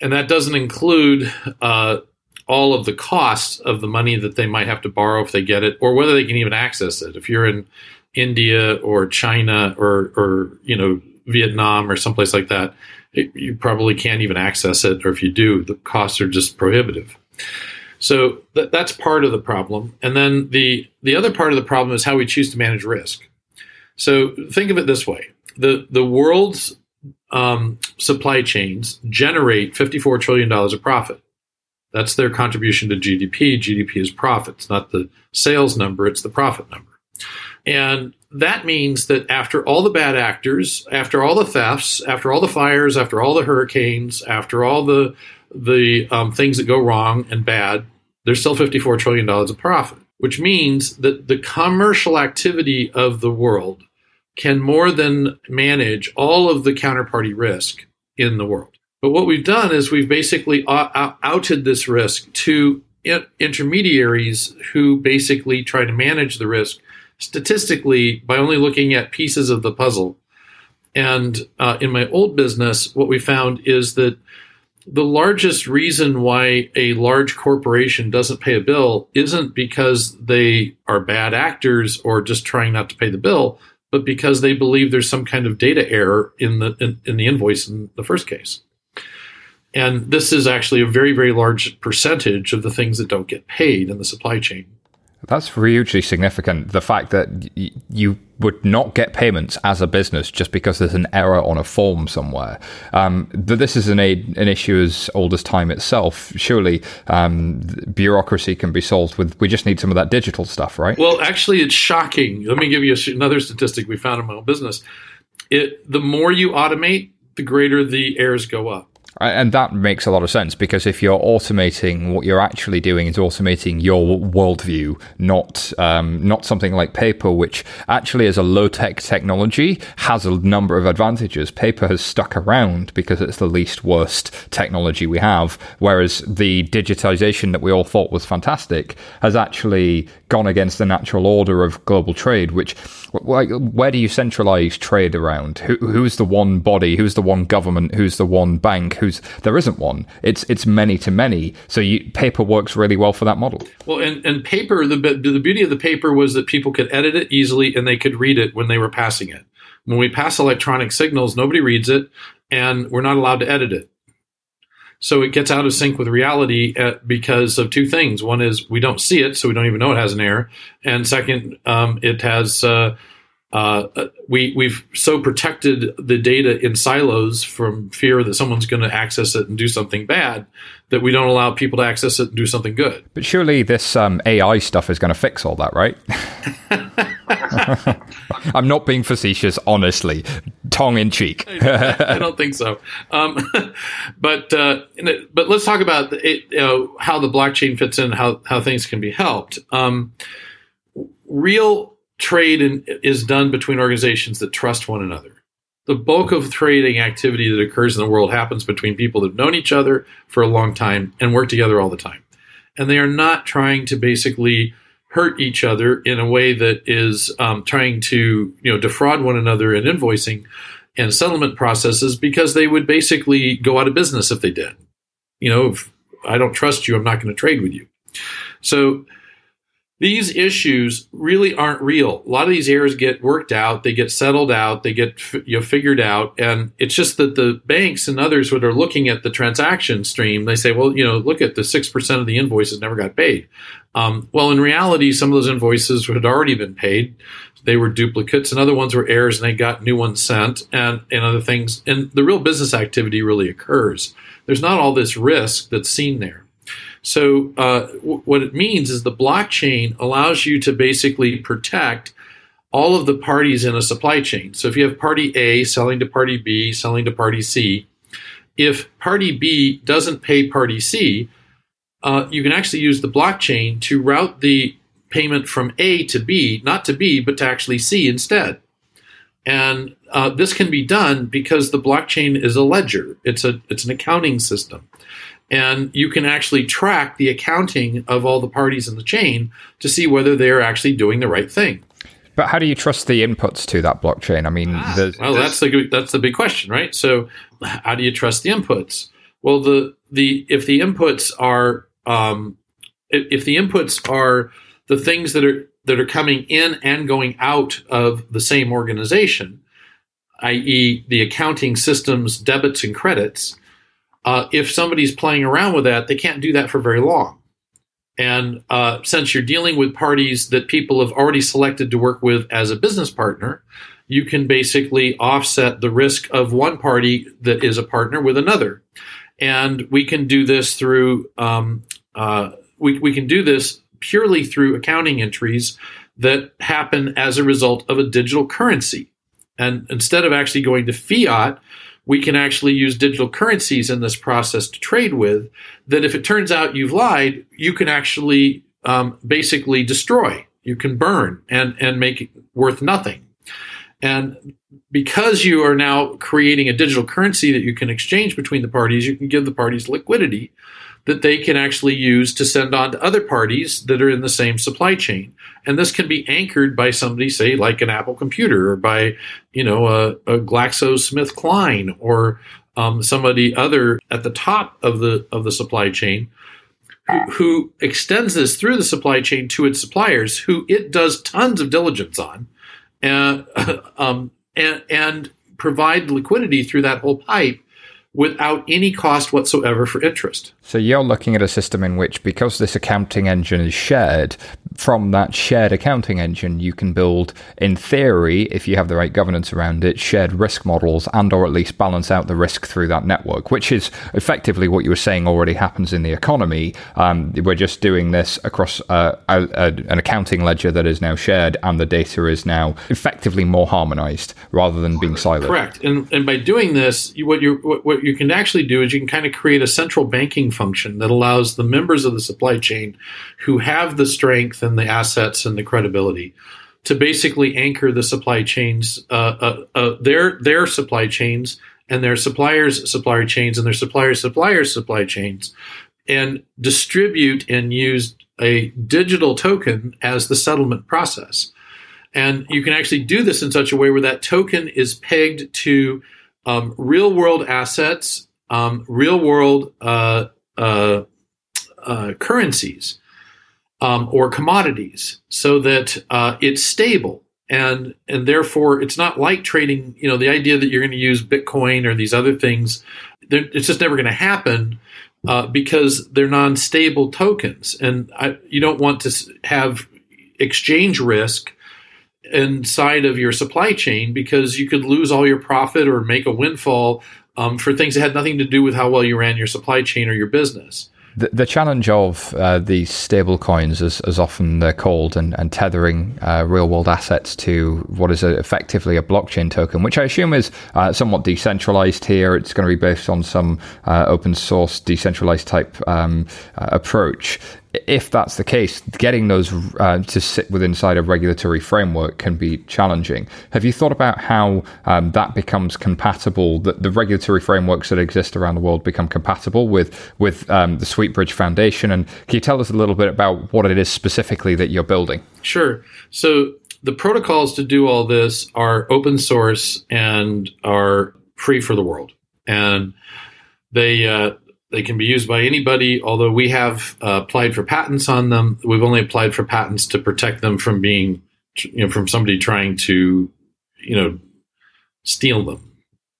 And that doesn't include uh, all of the costs of the money that they might have to borrow if they get it, or whether they can even access it. If you're in India or China or or you know Vietnam or someplace like that, it, you probably can't even access it, or if you do, the costs are just prohibitive. So th- that's part of the problem. And then the the other part of the problem is how we choose to manage risk. So think of it this way: the the world's um, supply chains generate fifty four trillion dollars of profit. That's their contribution to GDP. GDP is profits, not the sales number, it's the profit number. And that means that after all the bad actors, after all the thefts, after all the fires, after all the hurricanes, after all the the um, things that go wrong and bad, there's still 54 trillion dollars of profit, which means that the commercial activity of the world can more than manage all of the counterparty risk in the world But what we've done is we've basically outed this risk to intermediaries who basically try to manage the risk statistically by only looking at pieces of the puzzle. And uh, in my old business, what we found is that the largest reason why a large corporation doesn't pay a bill isn't because they are bad actors or just trying not to pay the bill, but because they believe there's some kind of data error in the in, in the invoice in the first case. And this is actually a very, very large percentage of the things that don't get paid in the supply chain. That's hugely significant. The fact that y- you would not get payments as a business just because there's an error on a form somewhere. Um, but this is an, an issue as old as time itself. Surely um, bureaucracy can be solved with, we just need some of that digital stuff, right? Well, actually, it's shocking. Let me give you another statistic we found in my own business. It, the more you automate, the greater the errors go up. And that makes a lot of sense because if you're automating, what you're actually doing is automating your worldview, not um, not something like paper, which actually is a low tech technology, has a number of advantages. Paper has stuck around because it's the least worst technology we have, whereas the digitization that we all thought was fantastic has actually gone against the natural order of global trade. Which, where do you centralize trade around? Who, who's the one body? Who's the one government? Who's the one bank? Who's there isn't one. It's it's many to many. So you, paper works really well for that model. Well, and, and paper the the beauty of the paper was that people could edit it easily and they could read it when they were passing it. When we pass electronic signals, nobody reads it, and we're not allowed to edit it. So it gets out of sync with reality at, uh, because of two things. One is we don't see it, so we don't even know it has an error, and second, um, it has. Uh, uh, we we've so protected the data in silos from fear that someone's going to access it and do something bad that we don't allow people to access it and do something good. But surely this um, AI stuff is going to fix all that, right? *laughs* I'm not being facetious, honestly, tongue in cheek. *laughs* I don't think so. Um, *laughs* but uh, but let's talk about it, you know, how the blockchain fits in, how how things can be helped. Um, real trade in, is done between organizations that trust one another. The bulk of trading activity that occurs in the world happens between people that have known each other for a long time and work together all the time. And they are not trying to basically hurt each other in a way that is um, trying to you know defraud one another in invoicing and settlement processes because they would basically go out of business if they did. You know, if I don't trust you, I'm not going to trade with you. So these issues really aren't real. A lot of these errors get worked out, they get settled out, they get you know, figured out, and it's just that the banks and others that are looking at the transaction stream, they say, well, you know, look at the six percent of the invoices never got paid. Um, well, in reality, some of those invoices had already been paid. They were duplicates, and other ones were errors, and they got new ones sent, and and other things. And the real business activity really occurs. There's not all this risk that's seen there. So, uh, w- what it means is the blockchain allows you to basically protect all of the parties in a supply chain. So, if you have party A selling to party B, selling to party C, if party B doesn't pay party C, uh, you can actually use the blockchain to route the payment from A to B, not to B, but to actually C instead. And uh, this can be done because the blockchain is a ledger. It's a it's an accounting system and you can actually track the accounting of all the parties in the chain to see whether they're actually doing the right thing. But how do you trust the inputs to that blockchain? I mean, ah, there's, well, that's the that's the big question, right? So, how do you trust the inputs? Well, the the if the inputs are um, if the inputs are the things that are that are coming in and going out of the same organization, i.e., the accounting systems debits and credits, uh, if somebody's playing around with that, they can't do that for very long. And uh, since you're dealing with parties that people have already selected to work with as a business partner, you can basically offset the risk of one party that is a partner with another. And we can do this through um, uh, we, we can do this purely through accounting entries that happen as a result of a digital currency. And instead of actually going to fiat, we can actually use digital currencies in this process to trade with. That if it turns out you've lied, you can actually um, basically destroy, you can burn and, and make it worth nothing. And because you are now creating a digital currency that you can exchange between the parties, you can give the parties liquidity that they can actually use to send on to other parties that are in the same supply chain. And this can be anchored by somebody, say, like an Apple computer or by, you know, a, a GlaxoSmithKline or um, somebody other at the top of the of the supply chain who, who, extends this through the supply chain to its suppliers, who it does tons of diligence on, and *laughs* um, and, and provide liquidity through that whole pipe without any cost whatsoever for interest. So you're looking at a system in which, because this accounting engine is shared, from that shared accounting engine, you can build, in theory, if you have the right governance around it, shared risk models and or at least balance out the risk through that network, which is effectively what you were saying already happens in the economy. Um, we're just doing this across uh, a, a, an accounting ledger that is now shared and the data is now effectively more harmonized rather than being siloed. Correct. And, and by doing this, what, you what, what you can actually do is you can kind of create a central banking function that allows the members of the supply chain who have the strength and the assets and the credibility to basically anchor the supply chains, uh, uh, uh, their their supply chains and their suppliers' supply chains and their suppliers' suppliers' supply chains, and distribute and use a digital token as the settlement process. And you can actually do this in such a way where that token is pegged to um, real world assets, um, real world uh, uh, uh, currencies, um, or commodities, so that uh, it's stable and and therefore it's not like trading. You know, the idea that you're going to use Bitcoin or these other things, it's just never going to happen. Uh, because they're non-stable tokens, and I, you don't want to have exchange risk inside of your supply chain because you could lose all your profit or make a windfall um, for things that had nothing to do with how well you ran your supply chain or your business. The, the challenge of uh, these stable coins, as, as often they're called, and, and tethering uh, real world assets to what is a, effectively a blockchain token, which I assume is uh, somewhat decentralized here. It's going to be based on some uh, open source, decentralized type um, uh, approach if that's the case, getting those uh, to sit within inside a regulatory framework can be challenging. Have you thought about how um, that becomes compatible? That the regulatory frameworks that exist around the world become compatible with with um, the Sweetbridge Foundation? And can you tell us a little bit about what it is specifically that you're building? Sure. So the protocols to do all this are open source and are free for the world, and they uh, they can be used by anybody, although we have uh, applied for patents on them. We've only applied for patents to protect them from being, you know, from somebody trying to, you know, steal them.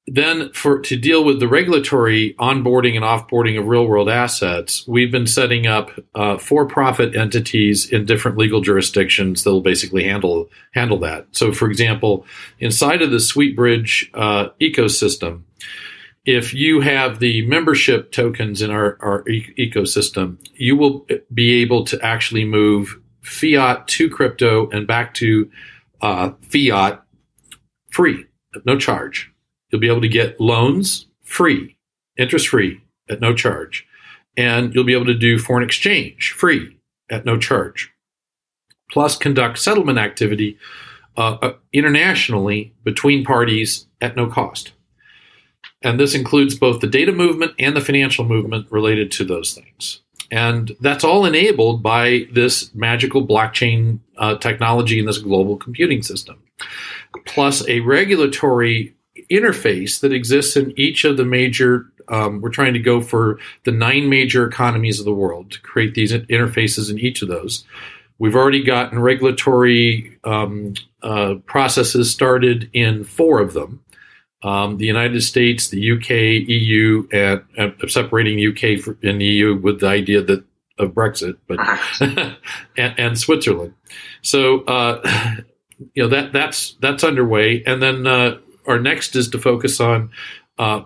Then, for to deal with the regulatory onboarding and offboarding of real world assets, we've been setting up uh, for-profit entities in different legal jurisdictions that will basically handle handle that. So, for example, inside of the Sweetbridge uh, ecosystem, if you have the membership tokens in our, our e- ecosystem, you will be able to actually move fiat to crypto and back to uh, fiat free at no charge. You'll be able to get loans free, interest free at no charge. And you'll be able to do foreign exchange free at no charge. Plus, conduct settlement activity uh, uh internationally between parties at no cost. And this includes both the data movement and the financial movement related to those things. And that's all enabled by this magical blockchain uh, technology and this global computing system, plus a regulatory interface that exists in each of the major. Um, we're trying to go for the nine major economies of the world to create these interfaces in each of those. We've already gotten regulatory um, uh, processes started in four of them um, the United States, the UK, EU, and, and separating UK the EU with the idea that of Brexit, but *laughs* and, and, Switzerland. So uh, you know that that's that's underway, and then uh, our next is to focus on uh,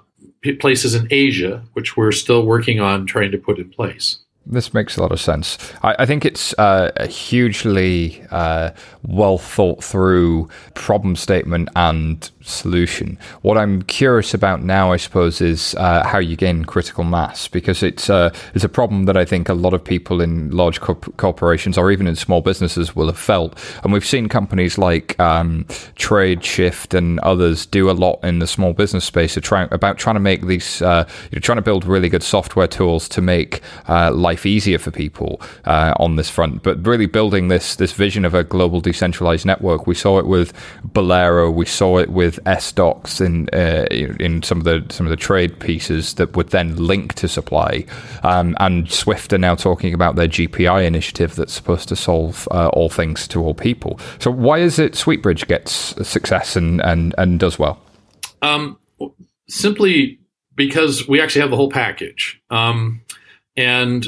places in Asia, which we're still working on trying to put in place. This makes a lot of sense. I, I think it's uh, a hugely uh, well thought through problem statement and solution. What I'm curious about now, I suppose, is uh, how you gain critical mass because it's uh, it's a problem that I think a lot of people in large corp- corporations or even in small businesses will have felt, and we've seen companies like um, Tradeshift and others do a lot in the small business space about trying to make these, uh, you're trying to build really good software tools to make uh, life easier for people uh, on this front, but really building this this vision of a global decentralized network. We saw it with Bolero, we saw it with essDOCS in uh, in some of the some of the trade pieces that would then link to supply. Um, and Swift are now talking about their GPI initiative that's supposed to solve uh, all things to all people. So why is it Sweetbridge gets success and and, and does well? Um, simply because we actually have the whole package, um, and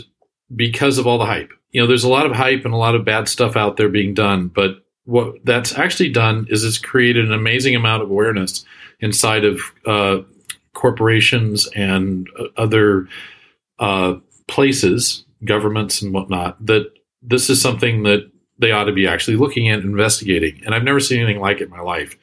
because of all the hype. You know, there's a lot of hype and a lot of bad stuff out there being done, but what that's actually done is it's created an amazing amount of awareness inside of uh, corporations and uh, other uh, places, governments and whatnot, that this is something that they ought to be actually looking at investigating. And I've never seen anything like it in my life.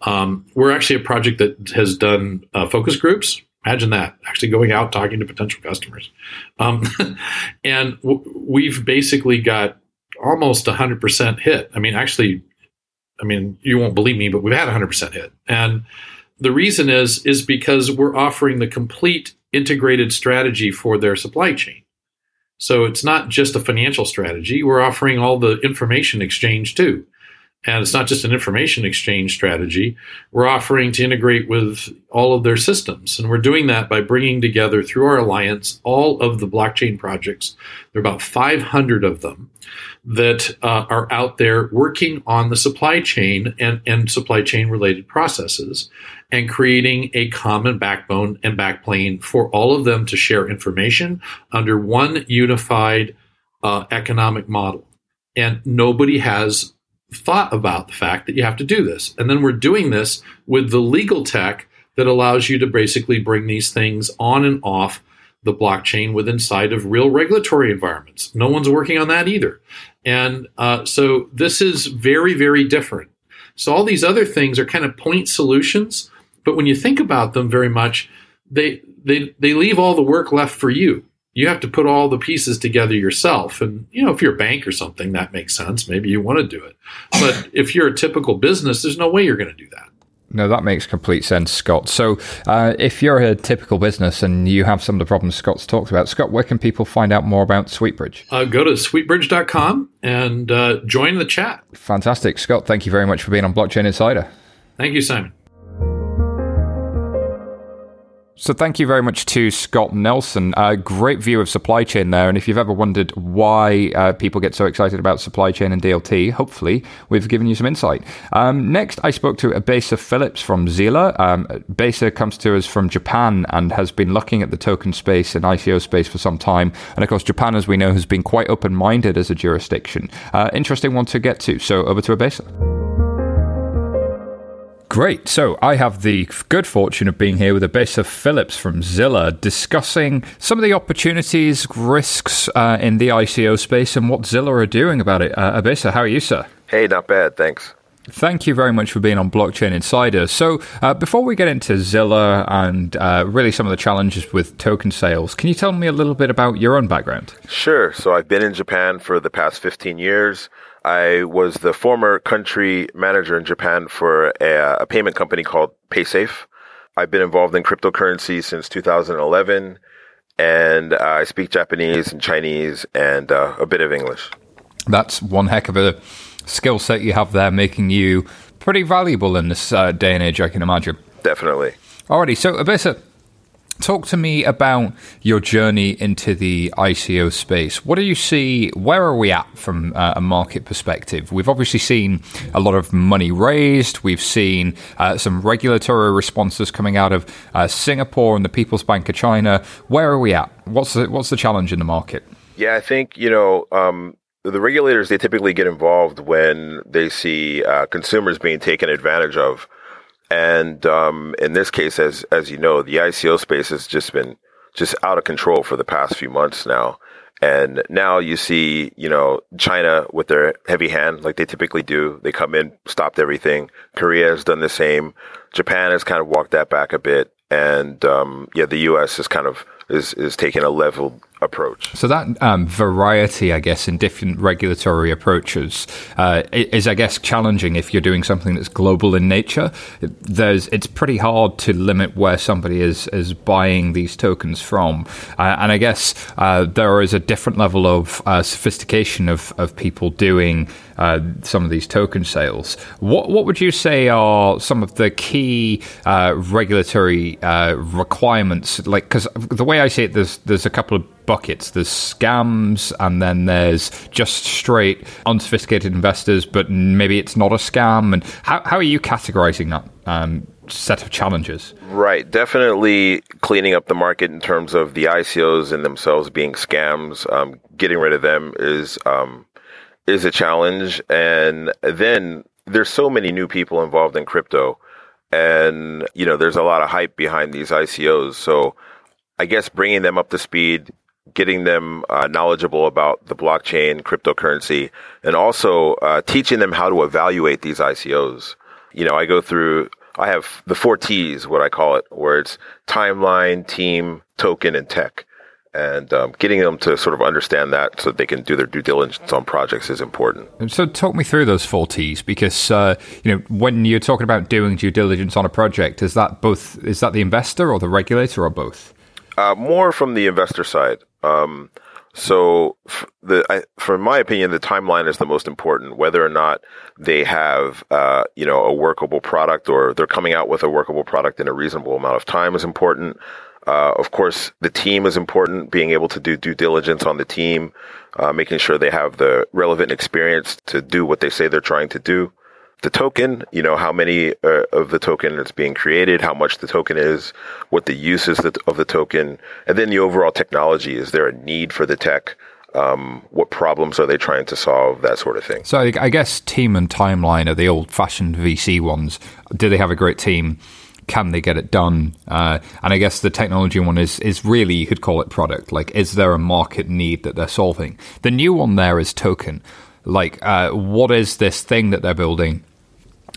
Um, we're actually a project that has done uh, focus groups. Imagine that actually going out talking to potential customers. Um, *laughs* and w- we've basically got almost 100% hit. I mean, actually, I mean, you won't believe me, but we've had 100% hit. And the reason is is because we're offering the complete integrated strategy for their supply chain. So it's not just a financial strategy, we're offering all the information exchange too. And it's not just an information exchange strategy. We're offering to integrate with all of their systems. And we're doing that by bringing together through our alliance all of the blockchain projects. There are about 500 of them that uh, are out there working on the supply chain and, and supply chain related processes and creating a common backbone and backplane for all of them to share information under one unified uh, economic model. And nobody has thought about the fact that you have to do this. And then we're doing this with the legal tech that allows you to basically bring these things on and off the blockchain with inside of real regulatory environments. No one's working on that either. And uh, so this is very, very different. So all these other things are kind of point solutions, but when you think about them very much, they they they leave all the work left for you you have to put all the pieces together yourself. And, you know, if you're a bank or something, that makes sense. Maybe you want to do it. But if you're a typical business, there's no way you're going to do that. No, that makes complete sense, Scott. So, uh, if you're a typical business and you have some of the problems Scott's talked about, Scott, where can people find out more about Sweetbridge? Uh, go to sweetbridge.com and uh, join the chat. Fantastic. Scott, thank you very much for being on Blockchain Insider. Thank you, Simon. So thank you very much to Scott Nelson. A great view of supply chain there. And if you've ever wondered why uh, people get so excited about supply chain and DLT, hopefully we've given you some insight. Um, next, I spoke to Abesa Phillips from Zilla. Um, Abesa comes to us from Japan and has been looking at the token space and ICO space for some time. And of course, Japan, as we know, has been quite open minded as a jurisdiction. Uh, interesting one to get to. So over to Abesa. Great. So I have the good fortune of being here with Abesa Phillips from Zilla discussing some of the opportunities, risks uh, in the ICO space and what Zilla are doing about it. Uh, Abesa, how are you, sir? Hey, not bad. Thanks. Thank you very much for being on Blockchain Insider. So, uh, before we get into Zilla and uh, really some of the challenges with token sales, can you tell me a little bit about your own background? Sure. So, I've been in Japan for the past 15 years. I was the former country manager in Japan for a, a payment company called PaySafe. I've been involved in cryptocurrency since 2011, and uh, I speak Japanese and Chinese and uh, a bit of English. That's one heck of a skill set you have there, making you pretty valuable in this uh, day and age, I can imagine. Definitely. Alrighty, so Abesa, talk to me about your journey into the ICO space. What do you see? Where are we at from uh, a market perspective? We've obviously seen a lot of money raised. We've seen uh, some regulatory responses coming out of uh, Singapore and the People's Bank of China. Where are we at? What's the, what's the challenge in the market? Yeah, I think you know um, the regulators. They typically get involved when they see uh, consumers being taken advantage of and um, in this case, as as you know, the ICO space has just been just out of control for the past few months now. And now you see, you know, China with their heavy hand, like they typically do. They come in, stopped everything. Korea has done the same. Japan has kind of walked that back a bit. And um, yeah, the U.S. is kind of is is taking a leveled approach. So that um, variety, I guess, in different regulatory approaches uh, is, I guess, challenging if you're doing something that's global in nature. There's, it's pretty hard to limit where somebody is is buying these tokens from, uh, and I guess uh, there is a different level of uh, sophistication of of people doing uh, some of these token sales. What what would you say are some of the key uh, regulatory requirements? Like, because the way I see it, there's there's a couple of buckets. There's scams, and then there's just straight unsophisticated investors, but maybe it's not a scam. And how, how are you categorizing that um, set of challenges? Right. Definitely cleaning up the market in terms of the ICOs and themselves being scams. Um, getting rid of them is um, is a challenge. And then there's so many new people involved in crypto. And, you know, there's a lot of hype behind these ICOs. So I guess bringing them up to speed, getting them uh, knowledgeable about the blockchain, cryptocurrency, and also uh, teaching them how to evaluate these ICOs. You know, I go through, I have the four T's, what I call it, where it's timeline, team, token, and tech. And um, getting them to sort of understand that so that they can do their due diligence on projects is important. And so, talk me through those four T's because uh, you know when you're talking about doing due diligence on a project, is that both is that the investor or the regulator or both? Uh, more from the investor side. Um, so, the I, for my opinion, the timeline is the most important. Whether or not they have, uh, you know, a workable product or they're coming out with a workable product in a reasonable amount of time is important. Uh, of course, the team is important. Being able to do due diligence on the team, uh, making sure they have the relevant experience to do what they say they're trying to do the token, you know, how many uh, of the token is being created, how much the token is, what the use is of the token, and then the overall technology. Is there a need for the tech? Um, what problems are they trying to solve? That sort of thing. So I guess team and timeline are the old-fashioned VC ones. Do they have a great team? Can they get it done? Uh, and I guess the technology one is is really you could call it product. Like, is there a market need that they're solving? The new one there is token. Like, uh, what is this thing that they're building?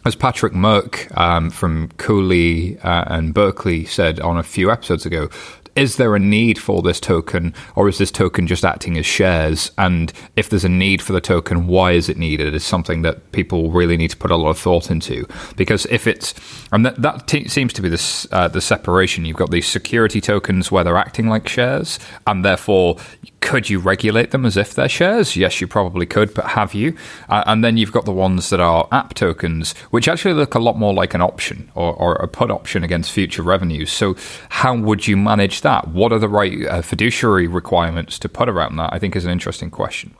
As Patrick Murck um, from Cooley uh, and Berkeley said on a few episodes ago, is there a need for this token, or is this token just acting as shares? And if there's a need for the token, why is it needed? Is something that people really need to put a lot of thought into. Because if it's, and that, that t- seems to be the uh, the separation. You've got these security tokens where they're acting like shares, and therefore, could you regulate them as if they're shares? Yes, you probably could, but have you? Uh, and then you've got the ones that are app tokens, which actually look a lot more like an option or, or a put option against future revenues. So, how would you manage that? What are the right uh, fiduciary requirements to put around that? I think is an interesting question.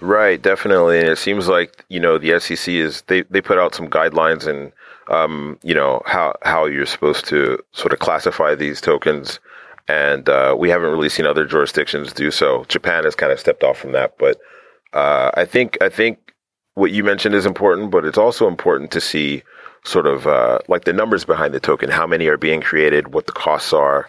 Right, definitely. And it seems like you know the SEC is they they put out some guidelines and um, you know how how you're supposed to sort of classify these tokens. And uh, we haven't really seen other jurisdictions do so. Japan has kind of stepped off from that, but uh, I think I think what you mentioned is important, but it's also important to see sort of uh, like the numbers behind the token, how many are being created, what the costs are,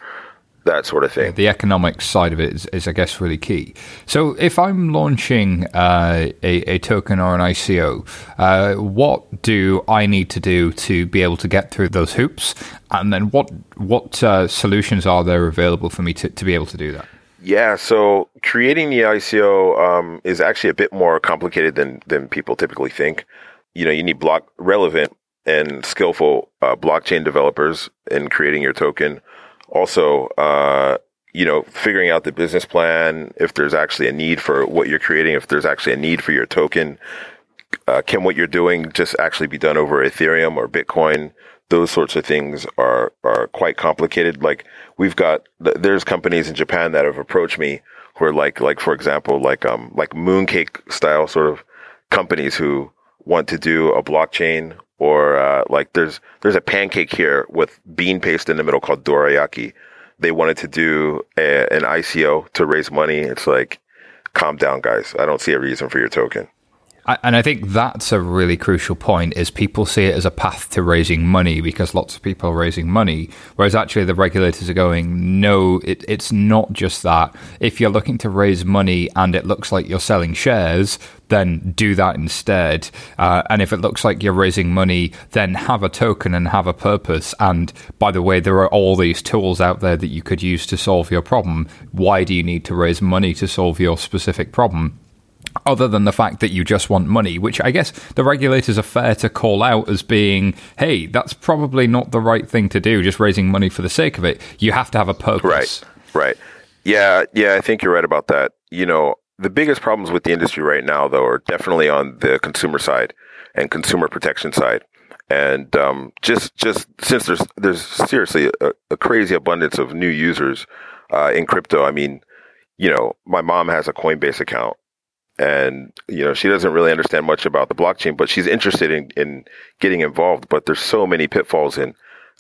that sort of thing. The economic side of it is, is I guess, really key. So, if I'm launching uh, a, a, token or an ICO, uh, what do I need to do to be able to get through those hoops? And then, what what uh, solutions are there available for me to, to be able to do that? Yeah, so creating the ICO um, is actually a bit more complicated than than people typically think. You know, you need block relevant and skillful uh, blockchain developers in creating your token also, uh, you know, figuring out the business plan, if there's actually a need for what you're creating, if there's actually a need for your token, uh, can what you're doing just actually be done over Ethereum or Bitcoin? Those sorts of things are are quite complicated. Like we've got, there's companies in Japan that have approached me who are like, like for example, like um, like mooncake style sort of companies who want to do a blockchain or uh, like there's there's a pancake here with bean paste in the middle called dorayaki. They wanted to do a, an ICO to raise money. It's like, calm down, guys. I don't see a reason for your token. And I think that's a really crucial point is people see it as a path to raising money because lots of people are raising money, whereas actually the regulators are going, no, it, it's not just that. If you're looking to raise money and it looks like you're selling shares, then do that instead. Uh, and if it looks like you're raising money, then have a token and have a purpose. And by the way, there are all these tools out there that you could use to solve your problem. Why do you need to raise money to solve your specific problem? Other than the fact that you just want money, which I guess the regulators are fair to call out as being, hey, that's probably not the right thing to do, just raising money for the sake of it. You have to have a purpose. Right, right. Yeah, yeah, I think you're right about that. You know, the biggest problems with the industry right now, though, are definitely on the consumer side and consumer protection side. And um, just just since there's there's seriously a, a crazy abundance of new users uh, in crypto. I mean, you know, my mom has a Coinbase account and you know she doesn't really understand much about the blockchain but she's interested in, in getting involved. But there's so many pitfalls in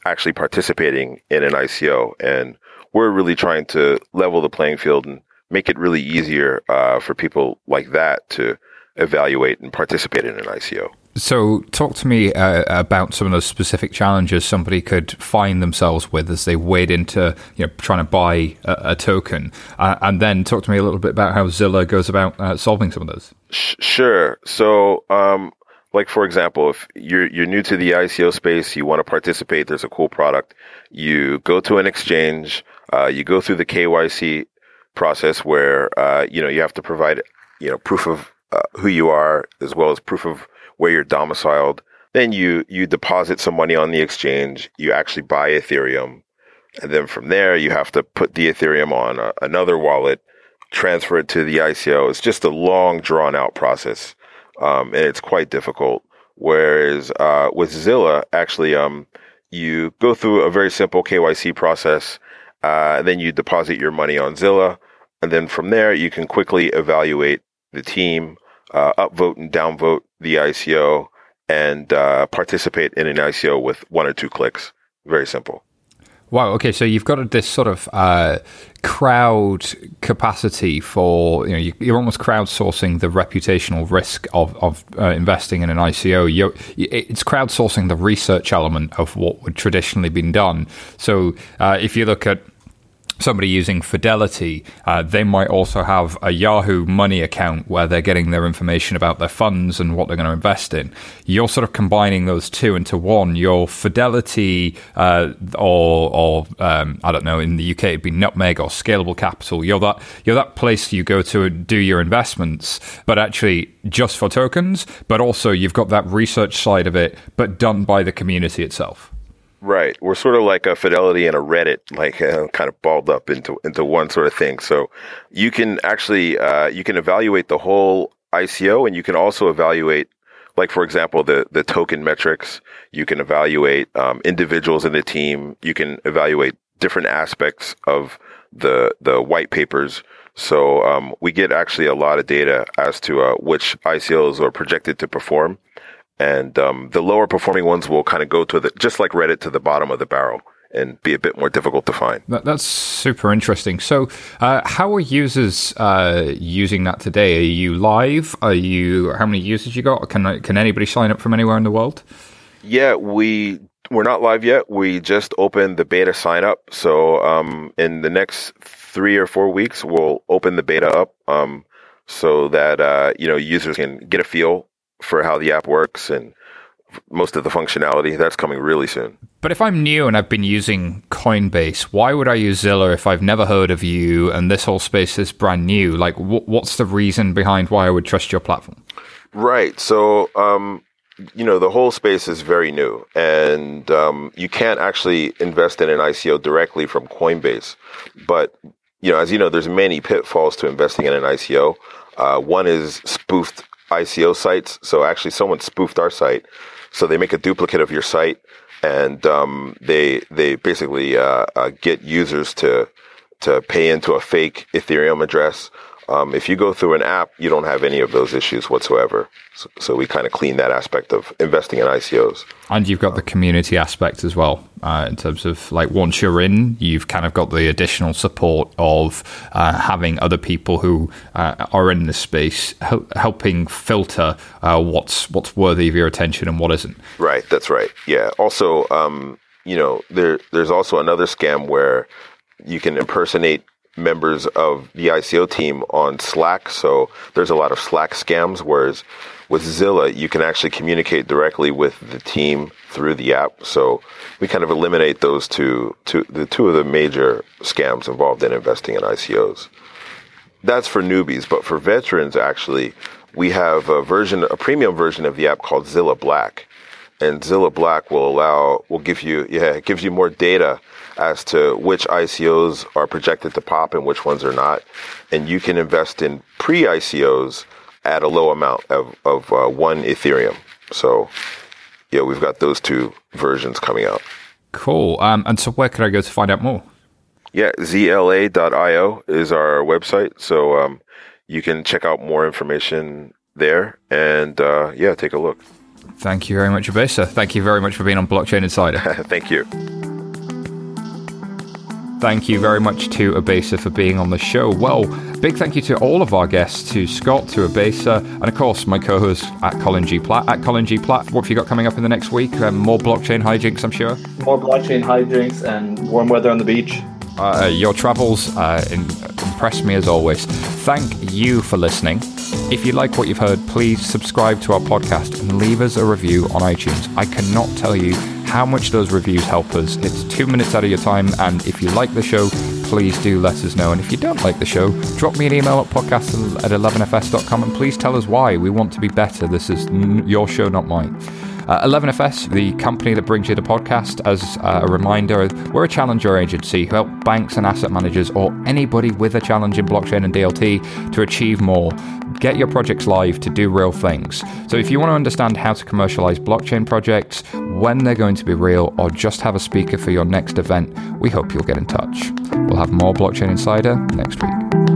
actually participating in an ico and we're really trying to level the playing field and make it really easier uh, for people like that to evaluate and participate in an ico so, talk to me uh, about some of those specific challenges somebody could find themselves with as they wade into you know trying to buy a, a token, uh, and then talk to me a little bit about how Zilla goes about uh, solving some of those. Sure. So, um, like for example, if you're you're new to the ICO space, you want to participate. There's a cool product. You go to an exchange. Uh, you go through the KYC process where uh, you know you have to provide you know proof of uh, who you are as well as proof of where you're domiciled. Then you you deposit some money on the exchange. You actually buy Ethereum, and then from there you have to put the Ethereum on a, another wallet, transfer it to the ICO. It's just a long, drawn out process, um, and it's quite difficult. Whereas uh, with Zilla, actually, um, you go through a very simple KYC process, uh, then you deposit your money on Zilla, and then from there you can quickly evaluate the team, uh, upvote and downvote the ICO and uh, participate in an ICO with one or two clicks. Very simple. Wow. Okay. So you've got this sort of uh, crowd capacity for you know you're almost crowdsourcing the reputational risk of of uh, investing in an ICO. You're, it's crowdsourcing the research element of what would traditionally been done. So uh, if you look at somebody using Fidelity, uh, they might also have a Yahoo Money account where they're getting their information about their funds and what they're going to invest in. You're sort of combining those two into one. Your Fidelity, uh, or, or um, I don't know, in the UK it'd be Nutmeg or Scalable Capital. You're that you're that place you go to do your investments, but actually just for tokens. But also you've got that research side of it, but done by the community itself. Right. We're sort of like a Fidelity and a Reddit, like uh, kind of balled up into into one sort of thing. So you can actually uh, you can evaluate the whole ICO, and you can also evaluate, like for example, the the token metrics. You can evaluate um, individuals in the team. You can evaluate different aspects of the the white papers. So um, we get actually a lot of data as to uh, which ICOs are projected to perform and um, the lower performing ones will kind of go to the just like Reddit to the bottom of the barrel and be a bit more difficult to find. That, that's super interesting. So, uh, how are users uh, using that today? Are you live? Are you? How many users you got? Can can anybody sign up from anywhere in the world? Yeah, we we're not live yet. We just opened the beta sign up. So, um, in the next three or four weeks, we'll open the beta up. Um, so that uh, you know users can get a feel for how the app works and most of the functionality. That's coming really soon. But if I'm new and I've been using Coinbase, why would I use Zilla if I've never heard of you and this whole space is brand new? Like, what's the reason behind why I would trust your platform? Right. So, um, you know, the whole space is very new, and um, you can't actually invest in an ICO directly from Coinbase. But you know, as you know, there's many pitfalls to investing in an ICO. Uh, one is spoofed ICO sites. So actually, someone spoofed our site. So they make a duplicate of your site, and um, they they basically uh, uh, get users to to pay into a fake Ethereum address. Um, if you go through an app, you don't have any of those issues whatsoever. So, so we kind of clean that aspect of investing in ICOs. And you've got the community aspect as well, uh, in terms of like once you're in, you've kind of got the additional support of uh, having other people who uh, are in this space hel- helping filter uh, what's what's worthy of your attention and what isn't. Right. That's right. Yeah. Also, um, you know, there there's also another scam where you can impersonate members of the ICO team on Slack. So there's a lot of Slack scams, whereas with Zilla, you can actually communicate directly with the team through the app. So we kind of eliminate those two, two the two of the major scams involved in investing in ICOs. That's for newbies, but for veterans, actually, we have a version, a premium version of the app called Zilla Black. And Zilla Black will allow, will give you, yeah, it gives you more data as to which ICOs are projected to pop and which ones are not. And you can invest in pre ICOs at a low amount of, of uh, one Ethereum. So, yeah, we've got those two versions coming out. Cool. Um, and so, where can I go to find out more? Yeah, zla.io is our website. So, um, you can check out more information there and, uh, yeah, take a look. Thank you very much, Abesa. Thank you very much for being on Blockchain Insider. *laughs* Thank you. Thank you very much to Abesa for being on the show. Well, big thank you to all of our guests, to Scott, to Abesa, and of course my co-host at Colin G. Platt. At Colin G. Platt, what have you got coming up in the next week? Um, more blockchain hijinks, I'm sure. More blockchain hijinks and warm weather on the beach. Uh, your travels uh, in, impress me as always. Thank you for listening. If you like what you've heard, please subscribe to our podcast and leave us a review on iTunes. I cannot tell you how much those reviews help us. It's two minutes out of your time, and if you like the show, please do let us know. And if you don't like the show, drop me an email at podcast at 11fs.com and please tell us why. We want to be better. This is your show, not mine. Uh, 11FS, the company that brings you the podcast, as uh, a reminder, we're a challenger agency who help banks and asset managers or anybody with a challenge in blockchain and DLT to achieve more. Get your projects live to do real things. So if you want to understand how to commercialize blockchain projects, when they're going to be real, or just have a speaker for your next event, we hope you'll get in touch. We'll have more Blockchain Insider next week.